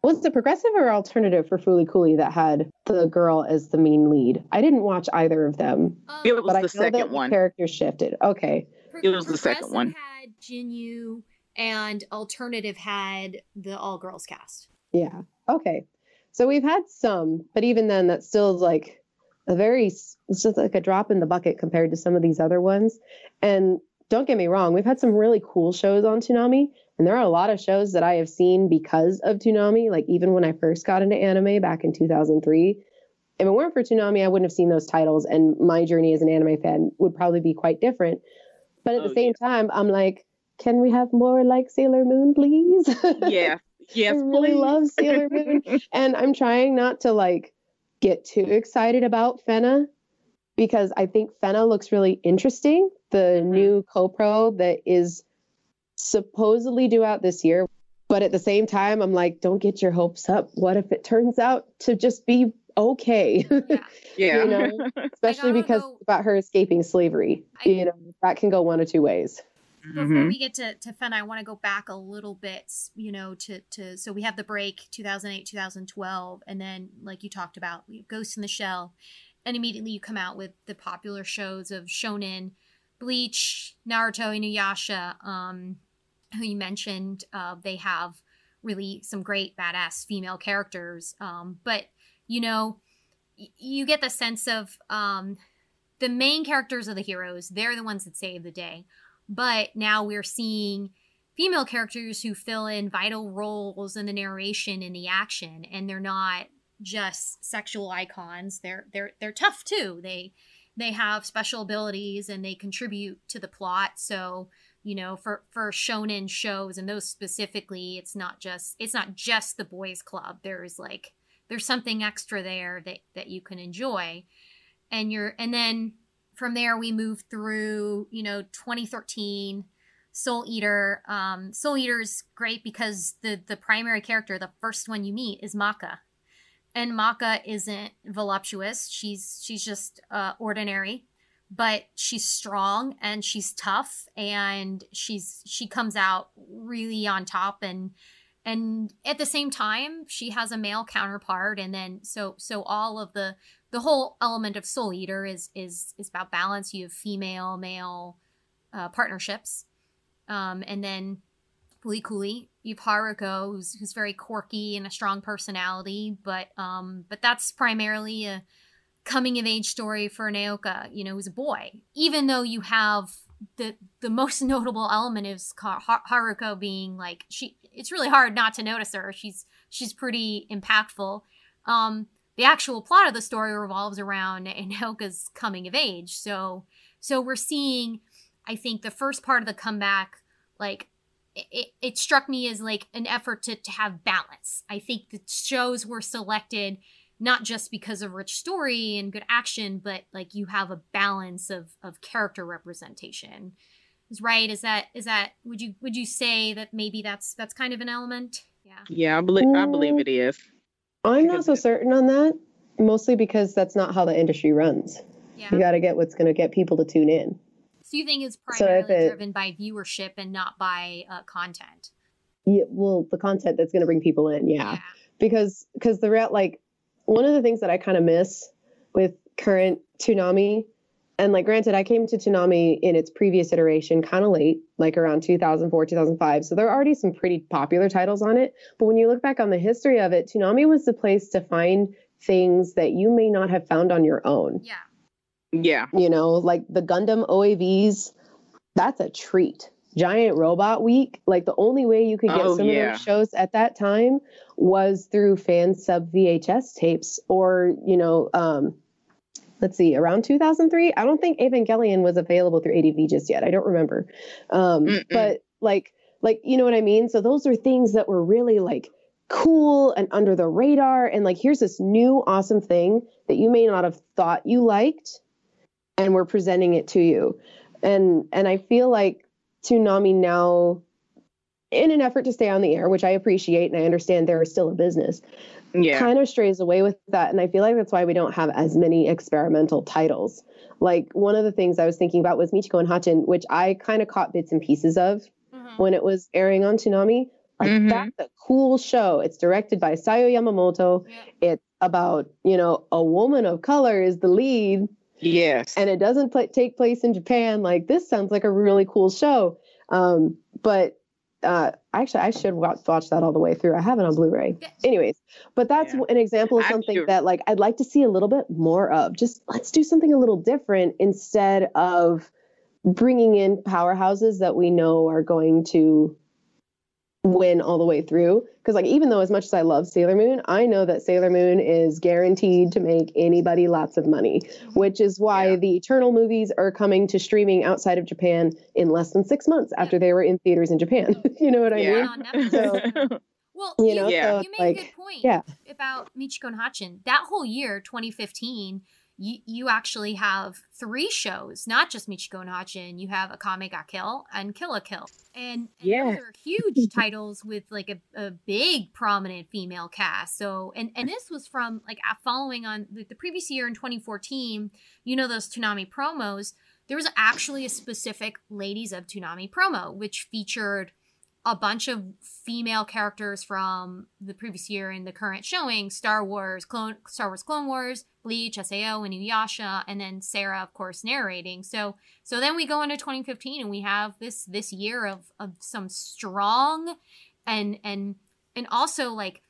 was it progressive or alternative for Fooly Cooly that had the girl as the main lead? I didn't watch either of them. Um, it was but the I second one. Characters shifted. Okay. It was the second one. Had Jinyu and alternative had the all girls cast. Yeah. Okay. So we've had some, but even then, that still is like a very. It's just like a drop in the bucket compared to some of these other ones. And don't get me wrong, we've had some really cool shows on Toonami, and there are a lot of shows that I have seen because of Toonami. Like even when I first got into anime back in 2003, if it weren't for Toonami, I wouldn't have seen those titles, and my journey as an anime fan would probably be quite different. But at oh, the same yeah. time, I'm like, can we have more like Sailor Moon, please? Yeah. Yes, I really please. love Sailor Moon. and I'm trying not to like get too excited about Fena because I think Fena looks really interesting. The mm-hmm. new co-pro that is supposedly due out this year. But at the same time, I'm like, don't get your hopes up. What if it turns out to just be okay? Yeah. yeah. you know, especially because go, about her escaping slavery. I, you know, that can go one or two ways. Before mm-hmm. we get to, to Fen, I want to go back a little bit, you know, to, to so we have the break 2008, 2012, and then like you talked about, Ghost in the Shell, and immediately you come out with the popular shows of Shonen, Bleach, Naruto, Inuyasha, um, who you mentioned, uh, they have really some great badass female characters. Um, but you know, y- you get the sense of um, the main characters are the heroes; they're the ones that save the day. But now we're seeing female characters who fill in vital roles in the narration and the action, and they're not just sexual icons. They're they're they're tough too. They they have special abilities and they contribute to the plot. So you know for for shonen shows and those specifically it's not just it's not just the boys club. There's like there's something extra there that that you can enjoy. And you're and then from there we move through you know 2013 soul eater. Um soul eater's great because the the primary character the first one you meet is maka. And maka isn't voluptuous. She's she's just uh ordinary but she's strong and she's tough and she's she comes out really on top and and at the same time she has a male counterpart and then so so all of the the whole element of soul eater is is is about balance. You have female male uh, partnerships. Um, and then Fooly Cooly, you've Haruko, who's, who's very quirky and a strong personality, but um, but that's primarily a coming of age story for Naota, you know, who's a boy. Even though you have the the most notable element is Haruko being like she it's really hard not to notice her. She's she's pretty impactful. Um the actual plot of the story revolves around Naota's coming of age. So so we're seeing I think the first part of the comeback like it, it struck me as like an effort to, to have balance. I think the shows were selected not just because of rich story and good action, but like you have a balance of of character representation. Is right? Is that is that would you would you say that maybe that's that's kind of an element? Yeah. Yeah, I believe I believe it is. I'm not so certain on that, mostly because that's not how the industry runs. Yeah. You got to get what's going to get people to tune in. So you think it's primarily so it, driven by viewership and not by uh, content? Yeah, well, the content that's going to bring people in, yeah. yeah. Because because the real like one of the things that I kind of miss with current Toonami, and like granted, I came to Toonami in its previous iteration kind of late, like around 2004, 2005. So there are already some pretty popular titles on it. But when you look back on the history of it, Toonami was the place to find things that you may not have found on your own. Yeah. Yeah. You know, like the Gundam OAVs, that's a treat. Giant Robot Week, like the only way you could get oh, some yeah. of those shows at that time was through fan sub VHS tapes or, you know, um, let's see, around 2003. I don't think Evangelion was available through ADV just yet. I don't remember. Um, but like, like, you know what I mean? So those are things that were really like cool and under the radar. And like, here's this new awesome thing that you may not have thought you liked, and we're presenting it to you. And and I feel like Toonami now, in an effort to stay on the air, which I appreciate and I understand they're still a business, yeah. kind of strays away with that. And I feel like that's why we don't have as many experimental titles. Like one of the things I was thinking about was Michiko and Hatchin, which I kind of caught bits and pieces of mm-hmm. when it was airing on Toonami. Like mm-hmm. that's a cool show. It's directed by Sayo Yamamoto. Yeah. It's about, you know, a woman of color is the lead Yes. And it doesn't pl- take place in Japan. Like this sounds like a really cool show. Um, but uh, actually, I should watch, watch, that all the way through. I have it on Blu-ray. Anyways, but that's yeah. an example of something that like I'd like to see a little bit more of. Just let's do something a little different instead of bringing in powerhouses that we know are going to win all the way through because like even though as much as i love sailor moon i know that sailor moon is guaranteed to make anybody lots of money mm-hmm. which is why yeah. the eternal movies are coming to streaming outside of japan in less than six months after they were in theaters in japan you know what yeah. i mean ah, so, well you know yeah. so, you make like, a good point yeah. about michiko and hatchin that whole year 2015 you, you actually have three shows, not just Michiko and Hatchin. You have Akame ga Kill and Kill la Kill. And, and yeah. those are huge titles with like a, a big prominent female cast. So, and, and this was from like following on the, the previous year in 2014, you know, those Toonami promos. There was actually a specific Ladies of Toonami promo, which featured a bunch of female characters from the previous year in the current showing Star Wars, Clone, Star Wars Clone Wars, Bleach, SAO, and Inuyasha, and then Sarah, of course, narrating. So, so then we go into 2015, and we have this this year of of some strong, and and and also like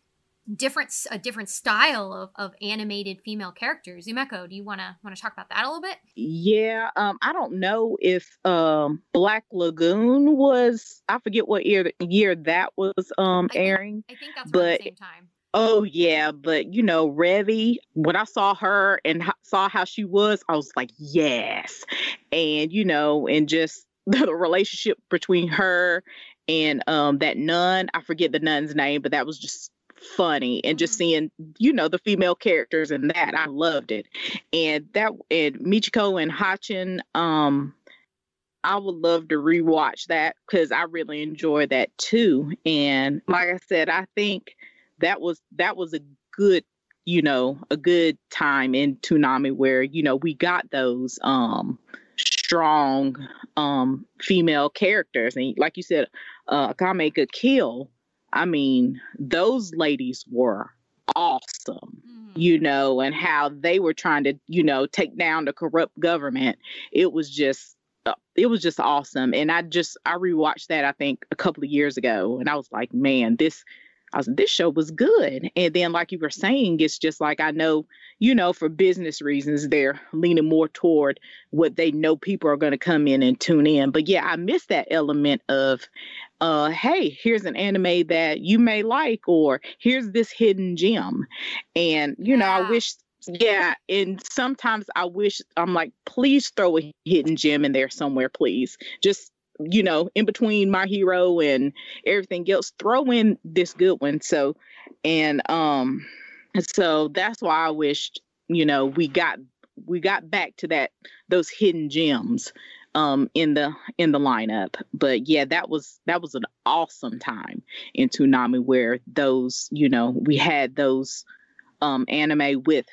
different a different style of, of animated female characters. Umeko, do you want to want to talk about that a little bit? Yeah, um, I don't know if um, Black Lagoon was I forget what year year that was um I think, airing. I think that's but, the same time. Oh yeah, but you know, Revy, when I saw her and h- saw how she was, I was like, yes. And you know, and just the relationship between her and um that nun, I forget the nun's name, but that was just funny and just Mhm. seeing you know the female characters in that I loved it and that and Michiko and Hatchin um I would love to rewatch that because I really enjoy that too and like I said I think that was that was a good you know a good time in Toonami where you know we got those um strong um female characters and like you said uh Kameka Kill I mean those ladies were awesome Mhm. you know, and how they were trying to, you know, take down the corrupt government. It was just, uh, it was just awesome. And I just, I rewatched that, I think, a couple of years ago, and I was like, man, this, I was, this show was good. And then, like you were saying, it's just like I know, you know, for business reasons, they're leaning more toward what they know people are going to come in and tune in. But yeah, I miss that element of, uh, hey, here's an anime that you may like, or here's this hidden gem. And, you know, I wish, yeah. And sometimes I wish, I'm like, please throw a hidden gem in there somewhere, please. Just, you know, in between my hero and everything else, throw in this good one. So, and, um, so that's why I wished, you know, we got, we got back to that, those hidden gems um in the in the lineup. But yeah that was that was an awesome time in Toonami where those you know we had those um anime with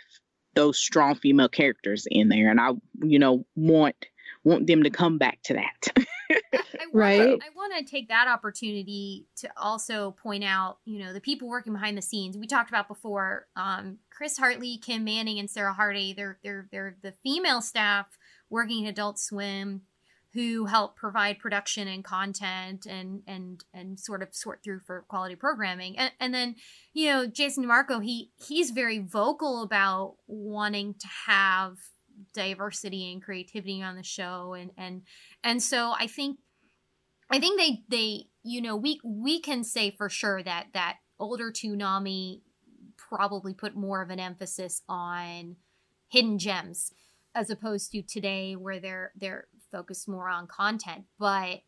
those strong female characters in there. And I you know want want them to come back to that wanna, Right. I want to take that opportunity to also point out, you know, the people working behind the scenes. We talked about before, um, Chris Hartley, Kim Manning, and Sarah Hardy. They're they're they're the female staff working at Adult Swim, who help provide production and content and and and sort of sort through for quality programming. And and then, you know, Jason DeMarco, he he's very vocal about wanting to have diversity and creativity on the show and and and so i think i think they they you know we we can say for sure that that older Toonami probably put more of an emphasis on hidden gems as opposed to today where they're they're focused more on content. But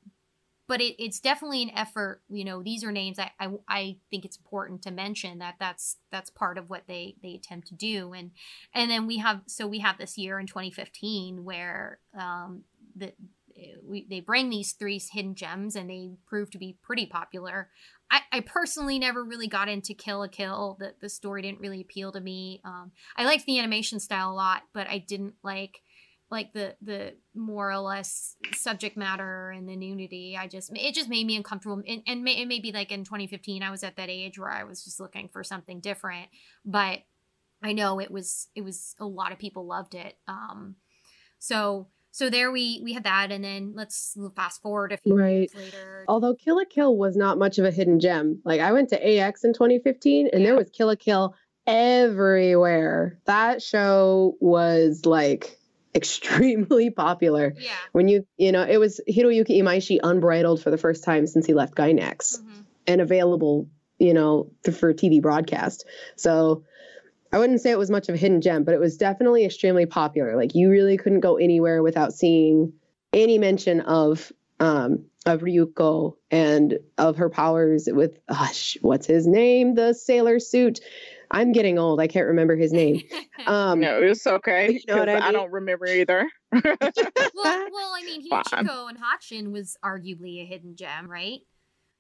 but it, it's definitely an effort you know these are names I, I i think it's important to mention that that's that's part of what they they attempt to do and and then we have so we have this year in 2015 where um the we, they bring these three hidden gems and they prove to be pretty popular. I, I personally never really got into Kill la Kill. The, the story didn't really appeal to me. Um, I liked the animation style a lot, but I didn't like like the the more or less subject matter and the nudity. I just it just made me uncomfortable. And, and may, it may be like in 2015, I was at that age where I was just looking for something different. But I know it was it was a lot of people loved it. Um, so so there we we had that, and then let's fast forward a few Right. years later. Although Kill la Kill was not much of a hidden gem. Like I went to AX in 2015 and there was Kill la Kill everywhere. That show was like extremely popular. Yeah. When you, you know, it was Hiroyuki Imaishi unbridled for the first time since he left Gainax Mhm. and available, you know, th- for TV broadcast. So I wouldn't say it was much of a hidden gem, but it was definitely extremely popular. Like you really couldn't go anywhere without seeing any mention of um of Ryuko and of her powers with gosh, what's his name? The sailor suit. I'm getting old. I can't remember his name. Um no it's okay You know what 'cause I I, don't remember either well, well, I mean, Fine. Michiko and Hatchin was arguably a hidden gem, right?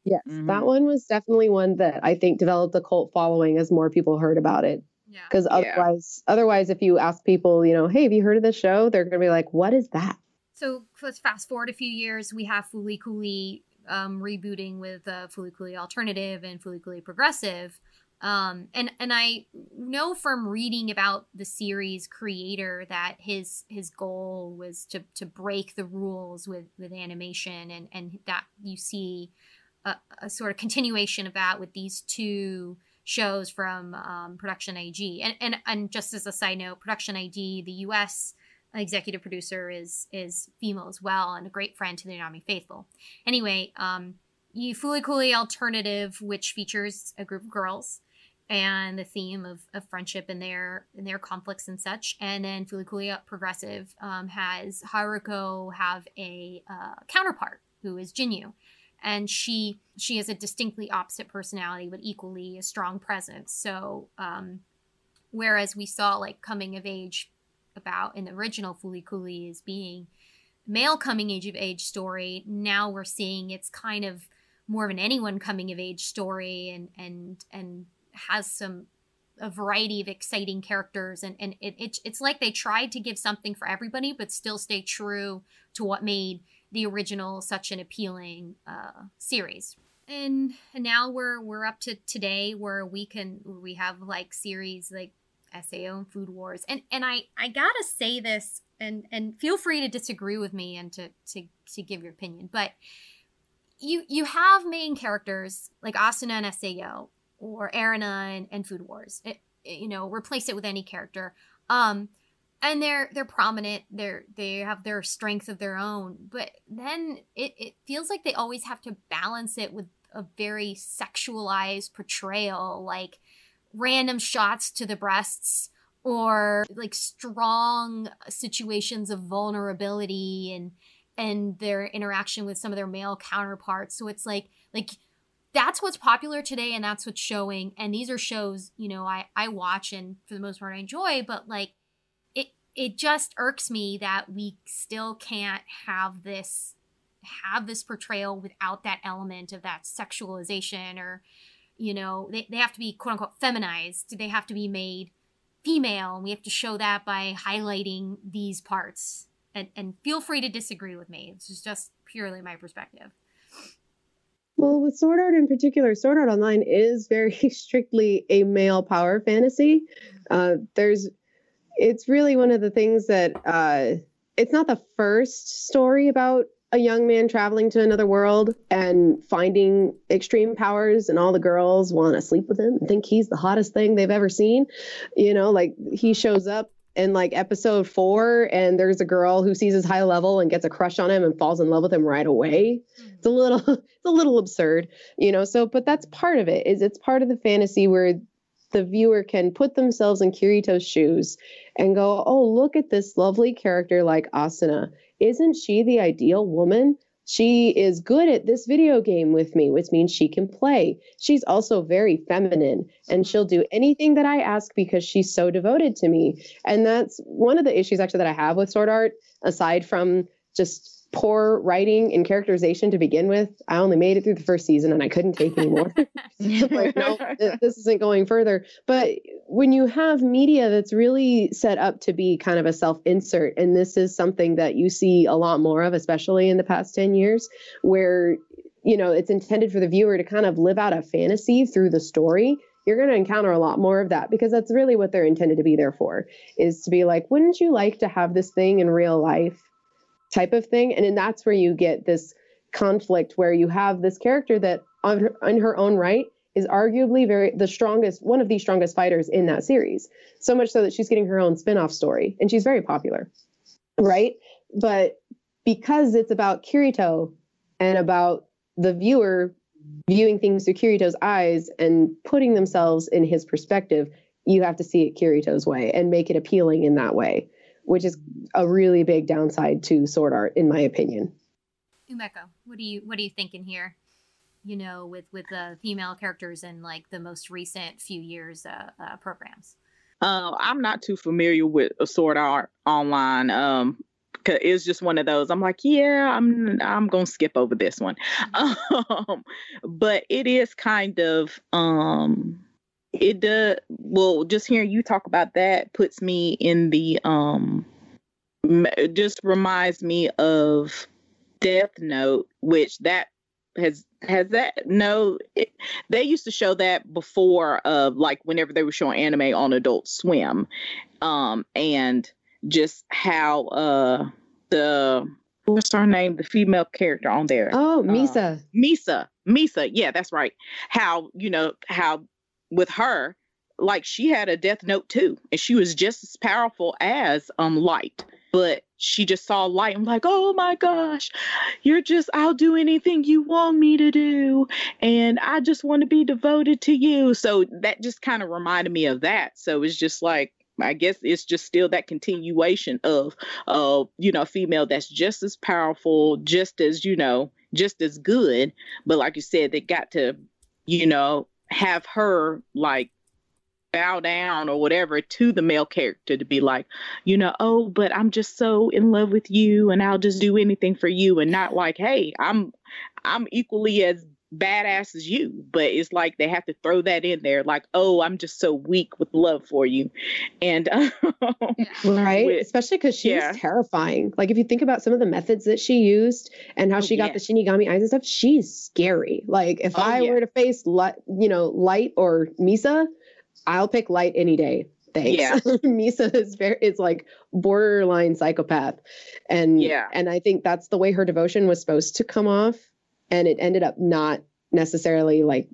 yes, Mhm. that one was definitely one that I think developed a cult following as more people heard about it. Yeah. Because Yeah. otherwise, otherwise, if you ask people, you know, hey, have you heard of this show? They're gonna be like, what is that? So let's fast forward a few years. We have Fooly Cooley um, rebooting with uh, Fooly Cooley Alternative and Fooly Cooley Progressive. Um, and and I know from reading about the series creator that his his goal was to to break the rules with with animation and and that you see a, a sort of continuation of that with these two shows from um, Production IG. And, and and just as a side note, Production IG, the U.S. executive producer is is female as well and a great friend to Toonami Faithful. Anyway, um, you Fooly Cooley Alternative, which features a group of girls, and the theme of, of friendship and their and their conflicts and such. And then Cooly Progressive um, has Haruko have a uh, counterpart who is Jinyu, and she she has a distinctly opposite personality but equally a strong presence. So um, whereas we saw like coming of age about in the original Cooly as being male coming age of age story, now we're seeing it's kind of more of an anyone coming of age story and and and has some a variety of exciting characters and and it, it, it's like they tried to give something for everybody but still stay true to what made the original such an appealing uh, series. And, and now we're we're up to today where we can we have like series like sao and food wars. And and i i gotta say this and and feel free to disagree with me and to to to give your opinion but you you have main characters like asuna and sao or Erina and, Food Wars. It, it, you know, replace it with any character. Um, and they're they're prominent. They're they have their strength of their own. But then it, it feels like they always have to balance it with a very sexualized portrayal, like random shots to the breasts or like strong situations of vulnerability and and their interaction with some of their male counterparts. So it's like like that's what's popular today and that's what's showing. And these are shows you know i i watch and for the most part i enjoy but like it it just irks me that we still can't have this have this portrayal without that element of that sexualization or you know they, they have to be quote unquote feminized. They have to be made female and we have to show that by highlighting these parts. And and feel free to disagree with me. It's just purely my perspective well, with Sword Art in particular, Sword Art Online is very strictly a male power fantasy. Uh, there's, it's really one of the things that uh, it's not the first story about a young man traveling to another world and finding extreme powers, and all the girls want to sleep with him and think he's the hottest thing they've ever seen. You know, like he shows up in like episode four and there's a girl who sees his high level and gets a crush on him and falls in love with him right away. Mm-hmm. It's a little it's a little absurd you know so but that's part of it is it's part of the fantasy where the viewer can put themselves in kirito's shoes and go oh look at this lovely character like asuna. Isn't she the ideal woman she is good at this video game with me, which means she can play. She's also very feminine and she'll do anything that I ask because she's so devoted to me. And that's one of the issues actually that I have with Sword Art, aside from just poor writing and characterization to begin with. I only made it through the first season and I couldn't take anymore. like, no, this isn't going further. But when you have media that's really set up to be kind of a self insert, and this is something that you see a lot more of, especially in the past 10 years, where you know it's intended for the viewer to kind of live out a fantasy through the story you're going to encounter a lot more of that because that's really what they're intended to be there for is to be like wouldn't you like to have this thing in real life type of thing. And then that's where you get this conflict where you have this character that on her, on her own right is arguably very the strongest one of the strongest fighters in that series. So much so that she's getting her own spin-off story and she's very popular right? But because it's about kirito and about the viewer viewing things through kirito's eyes and putting themselves in his perspective you have to see it kirito's way and make it appealing in that way which is a really big downside to sword art, in my opinion. Umeko, what are you what are you thinking here? You know, with with the female characters in like the most recent few years uh, uh, programs. Uh, I'm not too familiar with a sword art online. Um, cause it's just one of those. I'm like, yeah, I'm I'm gonna skip over this one. Mm-hmm. Um, but it is kind of um it does well just hearing you talk about that puts me in the um just reminds me of death note which that has has that no it, they used to show that before of uh, like whenever they were showing anime on adult swim um and just how uh the what's her name? The female character on there. Oh misa. Uh, misa. Misa. Yeah that's right. How you know how with her, like she had a death note too, and she was just as powerful as um Light, but she just saw light. I'm like, oh my gosh, you're just, I'll do anything you want me to do. And I just want to be devoted to you. So that just kind of reminded me of that. So it's just like, I guess it's just still that continuation of, uh, you know, female that's just as powerful, just as, you know, just as good. But like you said, they got to, you know, have her like bow down or whatever to the male character to be like, you know, oh, but I'm just so in love with you and I'll just do anything for you. And not like, hey, I'm I'm equally as badass as you. But it's like they have to throw that in there, like, oh, I'm just so weak with love for you. And um, right, with, especially because she's yeah. terrifying. Like if you think about some of the methods that she used and how oh, she got yeah. the Shinigami eyes and stuff, she's scary. Like if oh, I yeah. were to face, light, you know, Light or Misa, I'll pick light any day. Thanks. Yeah. Misa is very is like borderline psychopath. And yeah. and I think that's the way her devotion was supposed to come off. And it ended up not necessarily like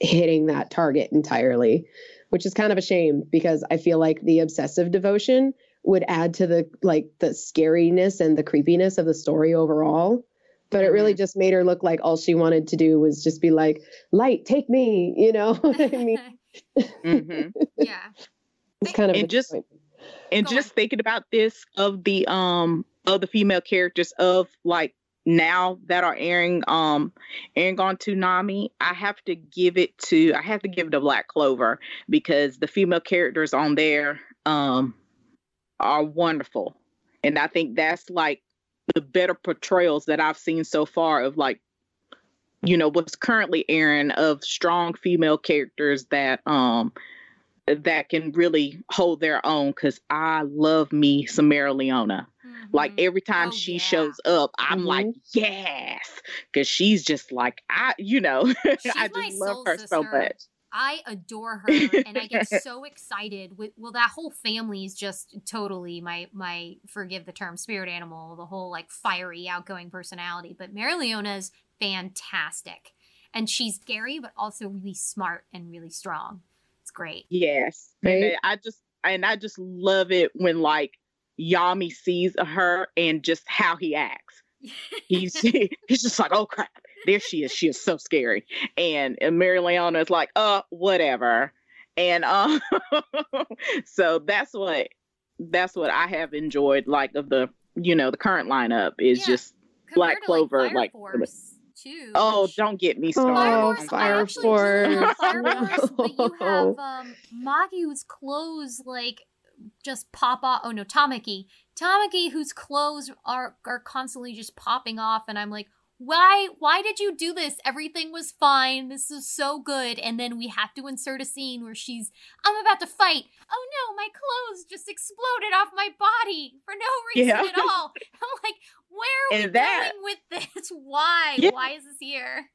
hitting that target entirely, which is kind of a shame because I feel like the obsessive devotion would add to the like the scariness and the creepiness of the story overall but it really mm-hmm. just made her look like all she wanted to do was just be like light take me you know i mean mm-hmm. Yeah. It's kind of and just and Go just on. thinking about this of the um of the female characters of like now that are airing um airing on Toonami, I have to give it to I have to give it to Black Clover because the female characters on there um are wonderful. And I think that's like the better portrayals that I've seen so far of like you know what's currently airing of strong female characters that um that can really hold their own because I love me some Mereoleona. Mm-hmm. Like every time oh, she yeah. shows up, I'm mm-hmm. like, yes, because she's just like I, you know, I just love her sister. so much. I adore her and I get so excited with well that whole family is just totally my my forgive the term spirit animal the whole like fiery outgoing personality but Mereoleona's fantastic. And she's scary, but also really smart and really strong. It's great. Yes. Right? And I just and I just love it when like Yami sees her and just how he acts. He's he's just like, oh crap, there she is. She is so scary. And, and Mereoleona is like, uh, whatever. And um so that's what that's what I have enjoyed like of the you know the current lineup is yeah. just Black Clover like, like too. Oh, don't get me started. Oh, Fire Force. Fire Force, but you have um, Maki whose clothes like just pop off. Oh no, Tamaki. Tamaki whose clothes are are constantly just popping off, and I'm like, why why did you do this everything was fine this is so good and then we have to insert a scene where she's i'm about to fight oh no my clothes just exploded off my body for no reason yeah. at all i'm like where are and we that, going with this why yeah. why is this here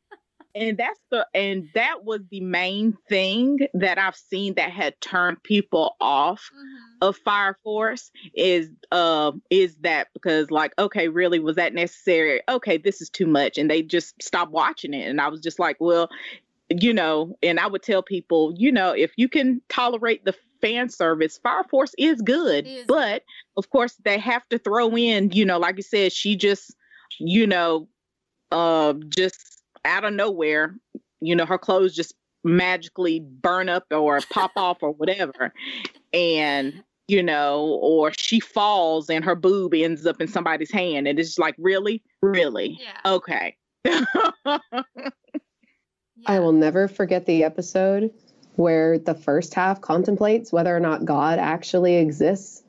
and that's the and that was the main thing that I've seen that had turned people off mm-hmm. of Fire Force is uh is that because like okay really was that necessary okay this is too much and they just stopped watching it and I was just like well you know and I would tell people you know if you can tolerate the fan service Fire Force is good is. but of course they have to throw in you know like you said she just you know uh just out of nowhere, you know, her clothes just magically burn up or pop off or whatever. And, you know, or she falls and her boob ends up in somebody's hand. And it's like, really? Really? Yeah. Okay. yeah. I will never forget the episode where the first half contemplates whether or not God actually exists.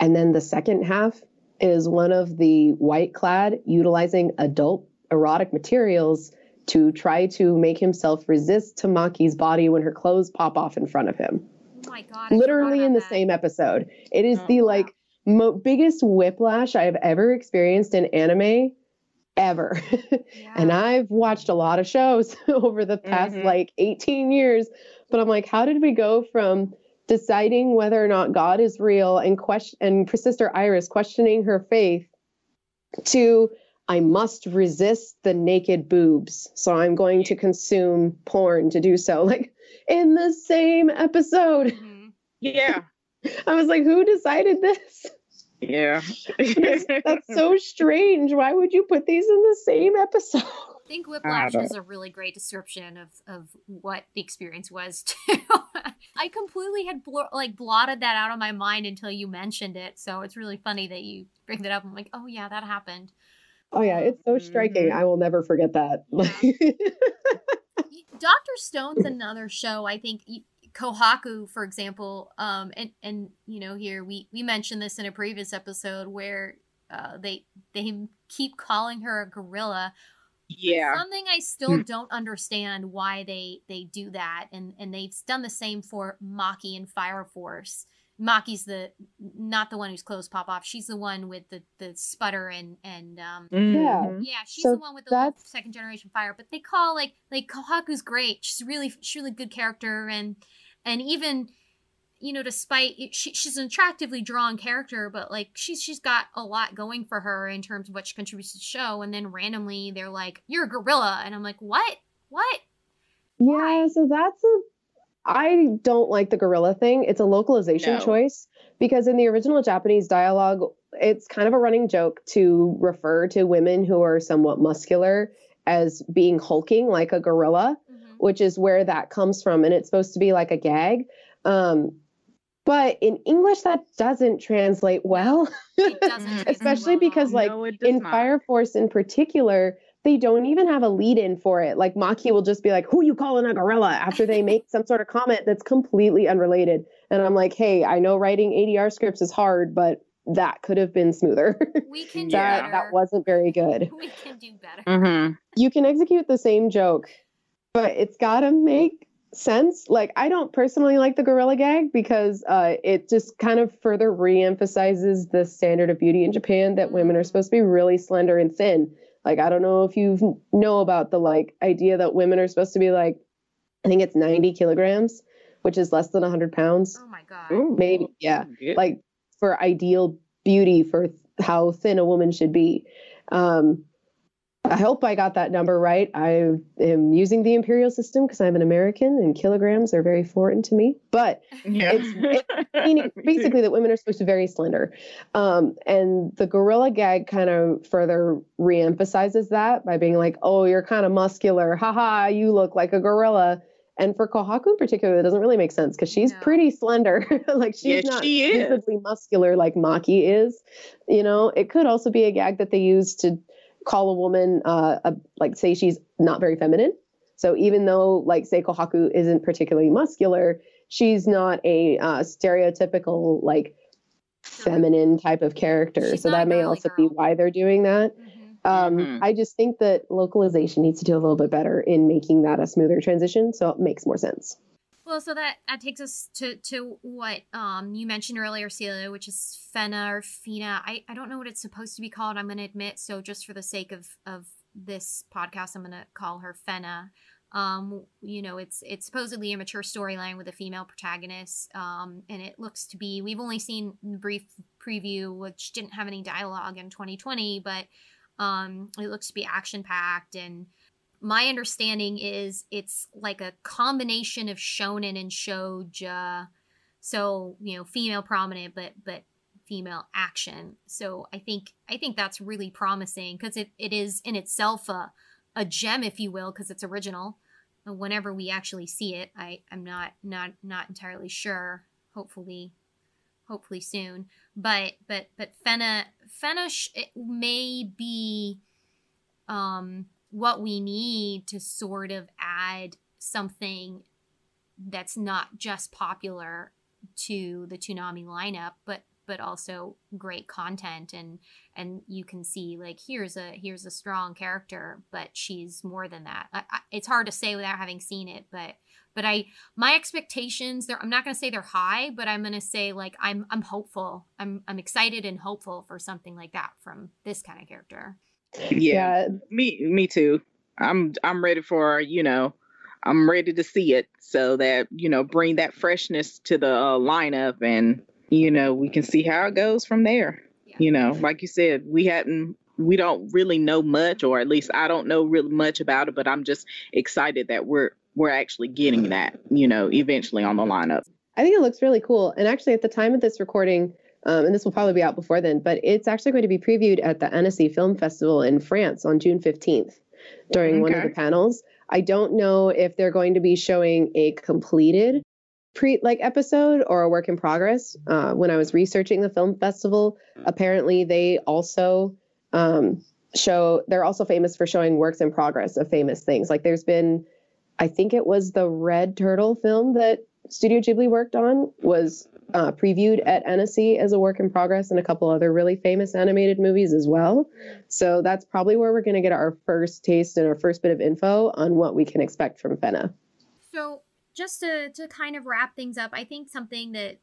And then the second half is one of the white clad utilizing adult erotic materials to try to make himself resist Tamaki's body when her clothes pop off in front of him. Oh my god. Literally in the that. same episode. It is oh, the wow. like mo- biggest whiplash I've ever experienced in anime ever. Yeah. and I've watched a lot of shows over the past mm-hmm. like 18 years, but I'm like how did we go from deciding whether or not God is real and question and Sister Iris questioning her faith to I must resist the naked boobs. So I'm going to consume porn to do so. Like in the same episode. Mm-hmm. Yeah. I was like, who decided this? Yeah. that's, that's so strange. Why would you put these in the same episode? I think Whiplash is a really great description of, of what the experience was too. I completely had blo- like blotted that out of my mind until you mentioned it. So it's really funny that you bring that up. I'm like, oh yeah, that happened. Oh yeah, it's so striking. Mhm. I will never forget that. Doctor Stone's another show. I think Kohaku, for example, um, and and you know here we we mentioned this in a previous episode where uh, they they keep calling her a gorilla. yeah. Something I still don't understand why they they do that, and and they've done the same for Maki and Fire Force. Maki's the not the one whose clothes pop off. She's the one with the the sputter and and um Mhm. yeah, she's So the one with the that's- second generation fire. But they call like like Kohaku's great. She's really she's really good character and and even you know despite she, she's an attractively drawn character, but like she's she's got a lot going for her in terms of what she contributes to the show. And then randomly they're like, "You're a gorilla," and I'm like, "What? What?" yeah, so that's a. I don't like the gorilla thing. It's a localization No. choice because in the original Japanese dialogue, it's kind of a running joke to refer to women who are somewhat muscular as being hulking like a gorilla. which is where that comes from and it's supposed to be like a gag um, but in english that doesn't translate well It doesn't, translate especially well. because like No, in not. fire force in particular they don't even have a lead in for it like maki will just be like who you calling a gorilla after they make some sort of comment that's completely unrelated and i'm like hey i know writing adr scripts is hard but that could have been smoother we can do that better. that wasn't very good We can do better. Mhm. you can execute the same joke, but it's got to make sense. Like, I don't personally like the gorilla gag because uh, it just kind of further re-emphasizes the standard of beauty in Japan that women are supposed to be really slender and thin. Like, I don't know if you know about the like idea that women are supposed to be like, I think it's 90 kilograms, which is less than 100 pounds. Oh my god. Ooh. Maybe, yeah Good. like for ideal beauty for how thin a woman should be. Um, I hope I got that number right. I am using the imperial system because I'm an American and kilograms are very foreign to me. But yeah. it's- meaning basically that women are supposed to be very slender. Um, and the gorilla gag kind of further reemphasizes that by being like, oh, you're kind of muscular. Haha, you look like a gorilla. And for Kohaku in particular, it doesn't really make sense because she's No. pretty slender. like she's Yes, not she is. visibly muscular like Maki is. You know, it could also be a gag that they use to call a woman uh, a, like say she's not very feminine. So even though like say Kohaku isn't particularly muscular, she's not a uh, stereotypical like feminine type of character. She's so that may also girl. be why they're doing that. Mhm. Um, Mhm. I just think that localization needs to do a little bit better in making that a smoother transition, so it makes more sense. Well, so that, that takes us to, to what um you mentioned earlier, Celia, which is Fena or Fina. I, I don't know what it's supposed to be called, I'm gonna admit, so just for the sake of, of this podcast, I'm gonna call her Fena. Um, you know, it's it's supposedly a mature storyline with a female protagonist. Um, and it looks to be we've only seen the brief preview, which didn't have any dialogue in 2020, but um it looks to be action packed and my understanding is it's like a combination of shonen and shoujo. So you know female prominent but but female action. So i think i think that's really promising because it, it is in itself a, a gem if you will because it's original. And whenever we actually see it i i'm not not not entirely sure. Hopefully hopefully soon. But but but fena fena sh- it may be um what we need to sort of add something that's not just popular to the Toonami lineup, but but also great content and and you can see like here's a here's a strong character, but she's more than that. I, I, it's hard to say without having seen it, but but I my expectations they're I'm not going to say they're high, but I'm going to say like I'm I'm hopeful. I'm I'm excited and hopeful for something like that from this kind of character. Yeah. Me me too. I'm I'm ready for, you know, I'm ready to see it so that, you know, bring that freshness to the uh, lineup and, you know, we can see how it goes from there. Yeah. You know, like you said, we hadn't we don't really know much or at least I don't know really much about it, but I'm just excited that we're we're actually getting that, you know, eventually on the lineup. I think it looks really cool. And actually, at the time of this recording, um, and this will probably be out before then, but it's actually going to be previewed at the Annecy Film Festival in France on June 15th during one of the panels. I don't know if they're going to be showing a completed pre like episode or a work in progress. Uh, when I was researching the film festival, apparently they also um, show they're also famous for showing works in progress of famous things. Like there's been, I think it was the Red Turtle film that Studio Ghibli worked on was uh, previewed at Annecy as a work in progress and a couple other really famous animated movies as well. So that's probably where we're going to get our first taste and our first bit of info on what we can expect from Fena. So just to, to kind of wrap things up, I think something that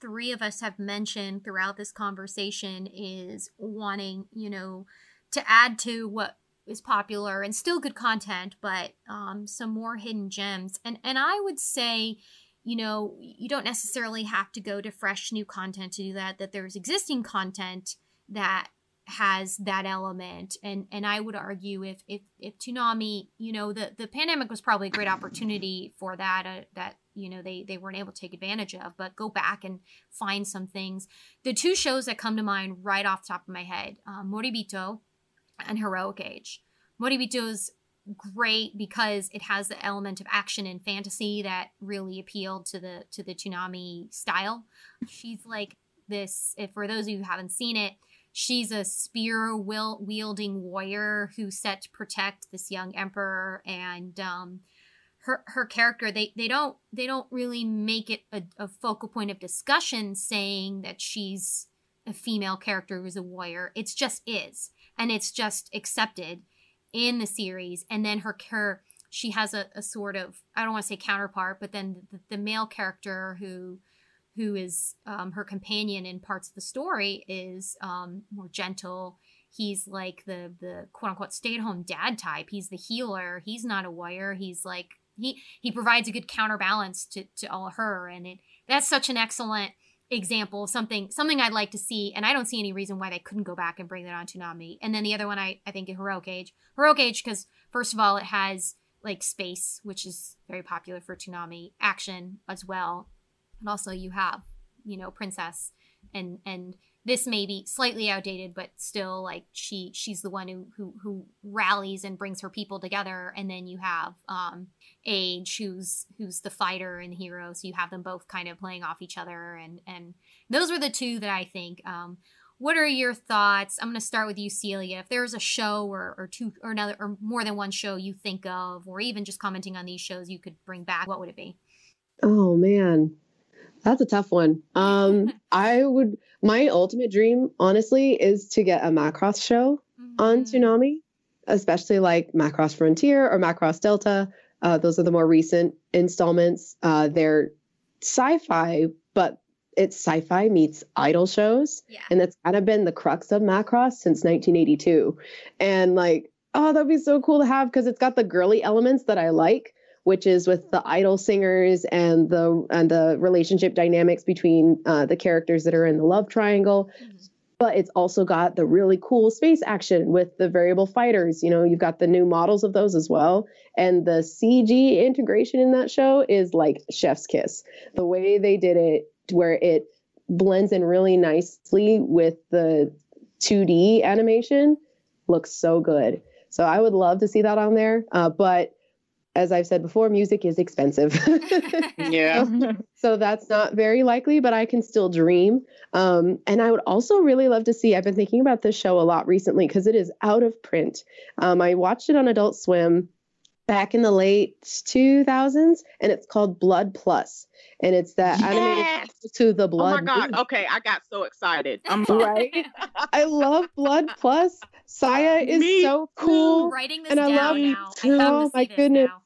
three of us have mentioned throughout this conversation is wanting, you know, to add to what is popular and still good content, but um, some more hidden gems. And and I would say, you know, you don't necessarily have to go to fresh new content to do that. That there's existing content that has that element and and I would argue if if if Toonami you know the the pandemic was probably a great opportunity for that uh, that you know they they weren't able to take advantage of but go back and find some things the two shows that come to mind right off the top of my head um, Moribito and Heroic Age Moribito is great because it has the element of action and fantasy that really appealed to the to the Toonami style. She's like this if for those of you who haven't seen it she's a spear wielding warrior who's set to protect this young emperor and um, her her character they they don't they don't really make it a, a, focal point of discussion saying that she's a female character who's a warrior. It's just is and it's just accepted in the series and then her her she has a, a sort of i don't want to say counterpart but then the, the male character who who is um, her companion in parts of the story, is um, more gentle. He's like the the quote unquote stay at home dad type. He's the healer. He's not a warrior. He's like he he provides a good counterbalance to to all her, and it that's such an excellent example something something I'd like to see, and I don't see any reason why they couldn't go back and bring that on Toonami. And then the other one I I think Heroic Age. Heroic Age because first of all it has like space, which is very popular for Toonami, action as well, and also you have you know princess and and this may be slightly outdated but still like she she's the one who who, who rallies and brings her people together. And then you have um age who's who's the fighter and hero. So you have them both kind of playing off each other. And and those were the two that i think um what are your thoughts? I'm going to start with you celia. If there's a show or, or two or another or more than one show you think of or even just commenting on these shows you could bring back what would it be? Oh man that's a tough one. Um, I would. My ultimate dream, honestly, is to get a Macross show mm-hmm. on Toonami, especially like Macross Frontier or Macross Delta. Uh, those are the more recent installments. Uh, they're sci-fi, but it's sci-fi meets idol shows, yeah. and that's kind of been the crux of Macross since 1982. And like, oh, that'd be so cool to have because it's got the girly elements that I like which is with the idol singers and the and the relationship dynamics between uh, the characters that are in the love triangle. Mm-hmm. But it's also got the really cool space action with the variable fighters. You know, you've got the new models of those as well. And the CG integration in that show is like chef's kiss. The way they did it, where it blends in really nicely with the 2D animation, looks so good. So I would love to see that on there. Uh, but as I've said before, music is expensive. yeah. so that's not very likely, but I can still dream. Um, and I would also really love to see, I've been thinking about this show a lot recently because it is out of print. Um, I watched it on Adult Swim back in the late 2000s, and it's called Blood And it's that yes! animated to the blood. Oh my God. Okay. I got so excited. I'm right. I love Blood Plus. Saya is Me so cool. I'm writing this and down I love now. I oh my goodness. Now.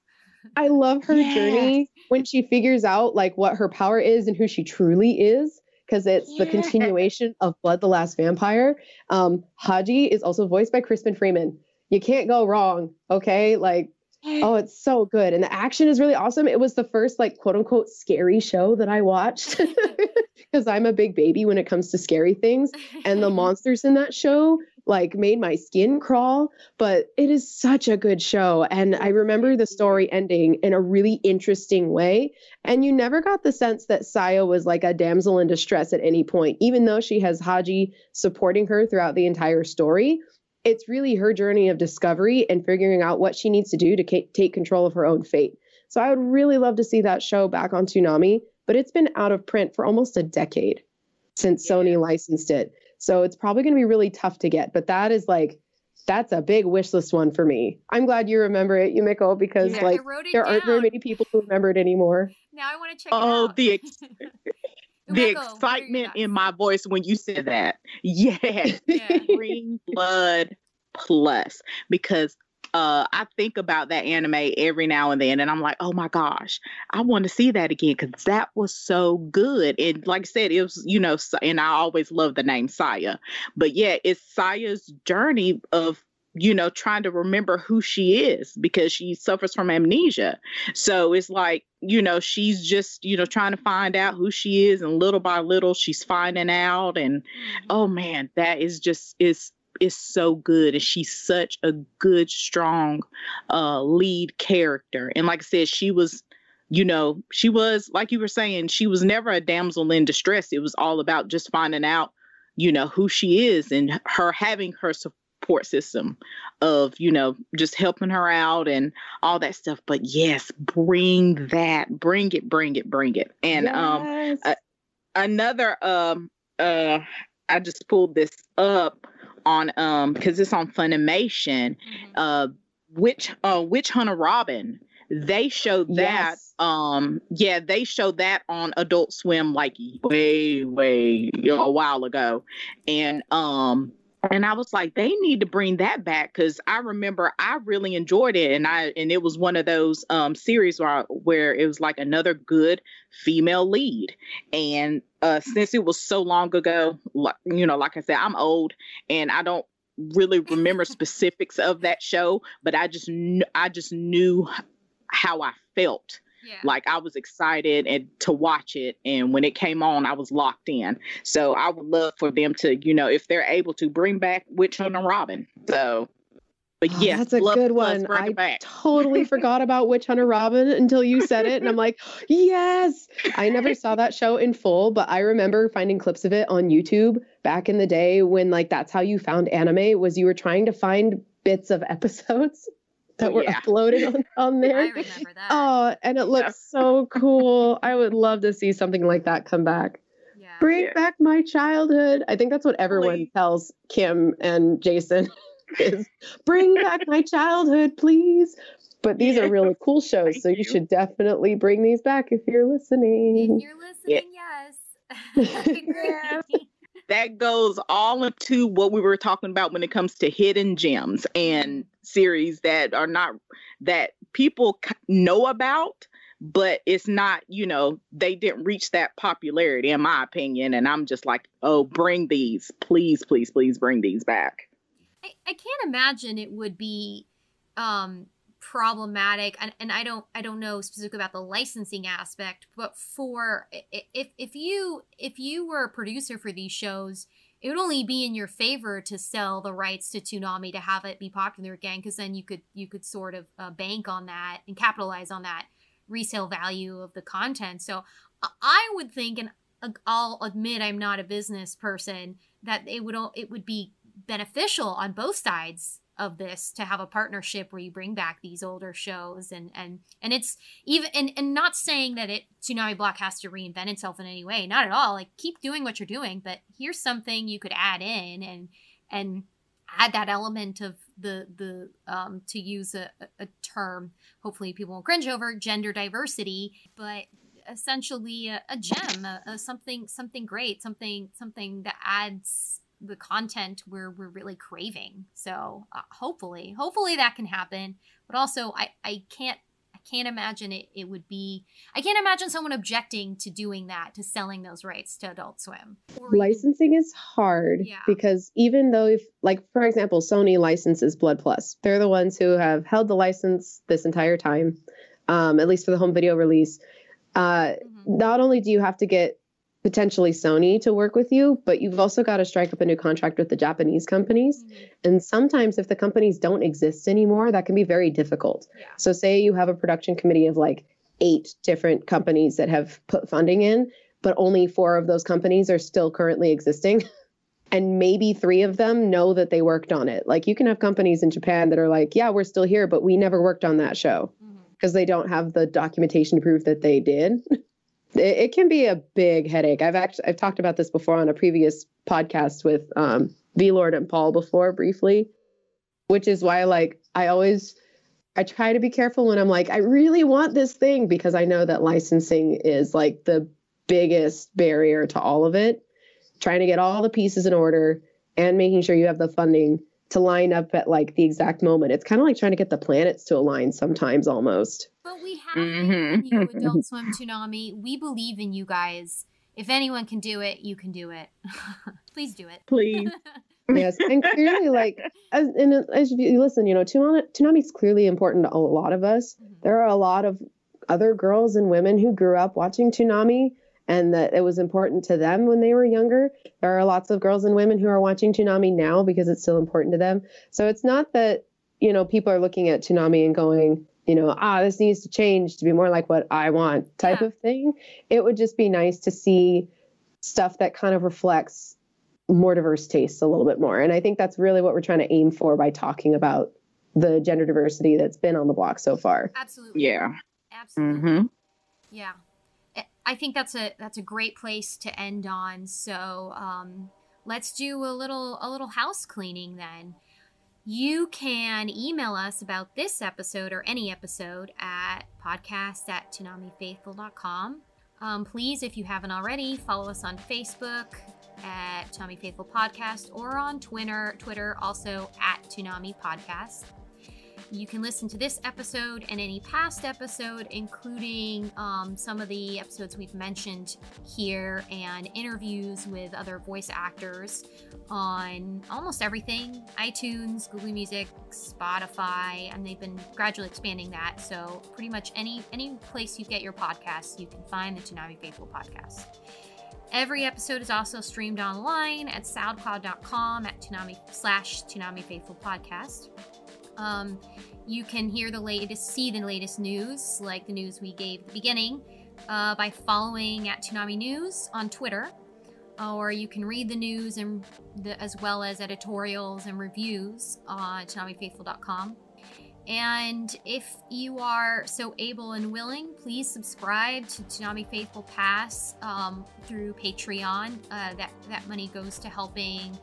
I love her yeah. journey when she figures out like what her power is and who she truly is because it's yeah. the continuation of Blood the Last Vampire. Um, Haji is also voiced by Crispin Freeman. You can't go wrong, okay? Like, oh, it's so good. And the action is really awesome. It was the first, like, quote unquote, scary show that I watched because I'm a big baby when it comes to scary things. And the monsters in that show like made my skin crawl, but it is such a good show. And I remember the story ending in a really interesting way. And you never got the sense that Saya was like a damsel in distress at any point, even though she has Haji supporting her throughout the entire story. It's really her journey of discovery and figuring out what she needs to do to ca- take control of her own fate. So I would really love to see that show back on Toonami, but it's been out of print for almost a decade since yeah. Sony licensed it. So it's probably going to be really tough to get, but that is like that's a big wish list one for me. I'm glad you remember it, Yumiko, because yeah, like there down. aren't very many people who remember it anymore. Now I want to check oh, the ex- the excitement in my voice when you said that. Yes. Yeah. Green Blood Plus because uh, I think about that anime every now and then, and I'm like, oh my gosh, I want to see that again because that was so good. And like I said, it was, you know, and I always love the name Saya, but yeah, it's Saya's journey of you know, trying to remember who she is because she suffers from amnesia. So it's like, you know, she's just, you know, trying to find out who she is and little by little she's finding out and mm-hmm. oh man, that is just is is so good and she's such a good strong uh lead character and like i said she was you know she was like you were saying she was never a damsel in distress it was all about just finding out you know who she is and her having her support system of you know just helping her out and all that stuff but yes bring that bring it bring it bring it and um, yes. um another um uh i just pulled this up on um because it's on Funimation. Mm-hmm. Uh, Witch uh Witch Hunter Robin. They showed that. Yes. Um, yeah, they showed that on Adult Swim like way, way you know, a while ago, and um, and I was like, they need to bring that back because I remember I really enjoyed it, and I and it was one of those um series where where it was like another good female lead, and uh since it was so long ago, like you know, like I said, I'm old and I don't really remember specifics of that show, but I just kn- I just knew how I felt yeah. Like I was excited and to watch it, and when it came on, I was locked in. So I would love for them to, you know, if they're able to bring back Witch Hunter Robin. So but oh, yes, that's a good one. I totally forgot about Witch Hunter Robin until you said it, and I'm like, yes. I never saw that show in full, but I remember finding clips of it on YouTube back in the day when like that's how you found anime was you were trying to find bits of episodes that oh, were yeah. uploaded on, on there. I remember that. Oh, and it looks yeah. so cool. I would love to see something like that come back. Yeah. Bring yeah. back my childhood. I think that's what everyone please. tells Kim and Jason is bring back my childhood, please. But these are really cool shows, Thank so you, you, should definitely bring these back if you're listening. If you're listening, yes. that goes all into what we were talking about when it comes to hidden gems and series that are not that people know about but it's not you know they didn't reach that popularity in my opinion and i'm just like oh bring these. Please please please bring these back. I, I can't imagine it would be um problematic and, and i don't i don't know specifically about the licensing aspect but for if if you if you were a producer for these shows it would only be in your favor to sell the rights to Toonami to have it be popular again, because then you could you could sort of uh, bank on that and capitalize on that resale value of the content. So I would think, and uh, I'll admit I'm not a business person, that it would it would be beneficial on both sides of this to have a partnership where you bring back these older shows and and and it's even and, and not saying that it Toonami Block has to reinvent itself in any way not at all like keep doing what you're doing but here's something you could add in and and add that element of the the um to use a, a term hopefully people won't cringe over gender diversity but essentially a, a gem a, a something something great something something that adds the content we're we're really craving. So uh, hopefully, hopefully that can happen. But also, I I can't I can't imagine it it would be. I can't imagine someone objecting to doing that to selling those rights to Adult Swim. Licensing is hard yeah. because even though if like for example, Sony licenses Blood Plus, they're the ones who have held the license this entire time, um, at least for the home video release. Uh, mm-hmm. Not only do you have to get potentially Sony to work with you, but you've also got to strike up a new contract with the Japanese companies. Mm-hmm. And sometimes, if the companies don't exist anymore, that can be very difficult. Yeah. So, say you have a production committee of like eight different companies that have put funding in, but only four of those companies are still currently existing. and maybe three of them know that they worked on it. Like you can have companies in Japan that are like, yeah, we're still here, but we never worked on that show because mm-hmm. they don't have the documentation to prove that they did. it, can be a big headache. I've actually I've talked about this before on a previous podcast with um, V Lord and Paul before briefly, which is why like I always I try to be careful when I'm like I really want this thing because I know that licensing is like the biggest barrier to all of it. Trying to get all the pieces in order and making sure you have the funding to line up at like the exact moment. It's kind of like trying to get the planets to align sometimes almost. But we have mm-hmm. you, Adult Swim Toonami. We believe in you guys. If anyone can do it, you can do it. Please do it. Please. yes, and clearly, like, as and as you listen, you know, Toonami is clearly important to a lot of us. Mm-hmm. There are a lot of other girls and women who grew up watching Toonami and that it was important to them when they were younger. There are lots of girls and women who are watching Toonami now because it's still important to them. So it's not that, you know, people are looking at Toonami and going, you know, ah, this needs to change to be more like what I want type yeah. of thing. It would just be nice to see stuff that kind of reflects more diverse tastes a little bit more. And I think that's really what we're trying to aim for by talking about the gender diversity that's been on the block so far. Absolutely. Yeah. Absolutely. Mm-hmm. Yeah. I think that's a that's a great place to end on. So um, let's do a little a little house cleaning then. You can email us about this episode or any episode at podcast at toonamifaithful.com. Um, please, if you haven't already, follow us on Facebook at Toonami Faithful Podcast or on Twitter, Twitter also at Toonami Podcast. You can listen to this episode and any past episode, including um, some of the episodes we've mentioned here and interviews with other voice actors on almost everything iTunes, Google Music, Spotify, and they've been gradually expanding that. So, pretty much any any place you get your podcasts, you can find the Toonami Faithful podcast. Every episode is also streamed online at soundcloud.com at Toonami slash Toonami Faithful Podcast. Um, you can hear the latest, see the latest news, like the news we gave at the beginning, uh, by following at Toonami News on Twitter. Or you can read the news and the, as well as editorials and reviews on ToonamiFaithful.com. And if you are so able and willing, please subscribe to Toonami Faithful Pass um, through Patreon. Uh, that that money goes to helping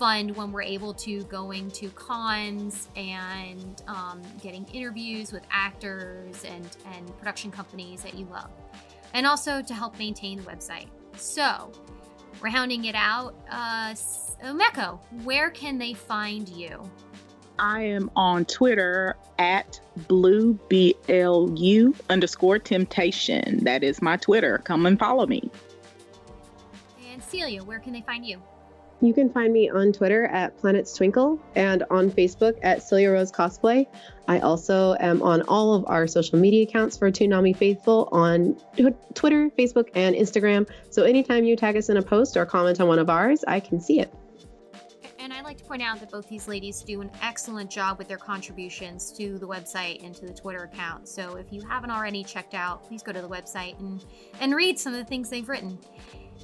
fund when we're able to going to cons and um, getting interviews with actors and, and production companies that you love. And also to help maintain the website. So, rounding it out, uh, Meko, where can they find you? I am on Twitter at blue BLU underscore temptation. That is my Twitter. Come and follow me. And Celia, where can they find you? You can find me on Twitter at Planets Twinkle and on Facebook at Celia Rose Cosplay. I also am on all of our social media accounts for Toonami Faithful on Twitter, Facebook, and Instagram. So anytime you tag us in a post or comment on one of ours, I can see it. And I'd like to point out that both these ladies do an excellent job with their contributions to the website and to the Twitter account. So if you haven't already checked out, please go to the website and, and read some of the things they've written.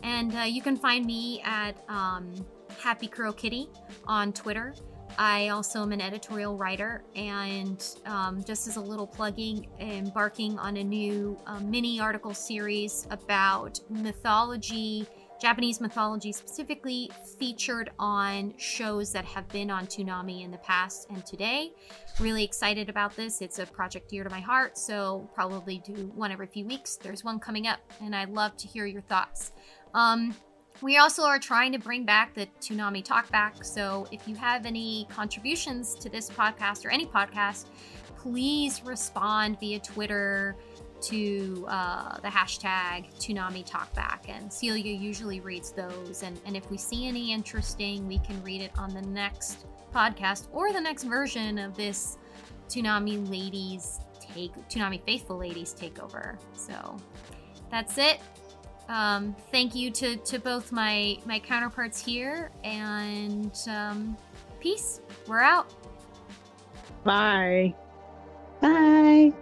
And uh, you can find me at um, Happy Curl Kitty on Twitter. I also am an editorial writer, and um, just as a little plugging, embarking on a new uh, mini article series about mythology, Japanese mythology specifically, featured on shows that have been on Toonami in the past and today. Really excited about this. It's a project dear to my heart, so probably do one every few weeks. There's one coming up, and I'd love to hear your thoughts. Um, we also are trying to bring back the Toonami Talkback. So if you have any contributions to this podcast or any podcast, please respond via Twitter to uh, the hashtag Toonami Talkback. And Celia usually reads those. And, and if we see any interesting, we can read it on the next podcast or the next version of this Toonami Ladies take Toonami Faithful Ladies takeover. So that's it. Um, thank you to, to both my, my counterparts here, and um, peace. We're out. Bye. Bye.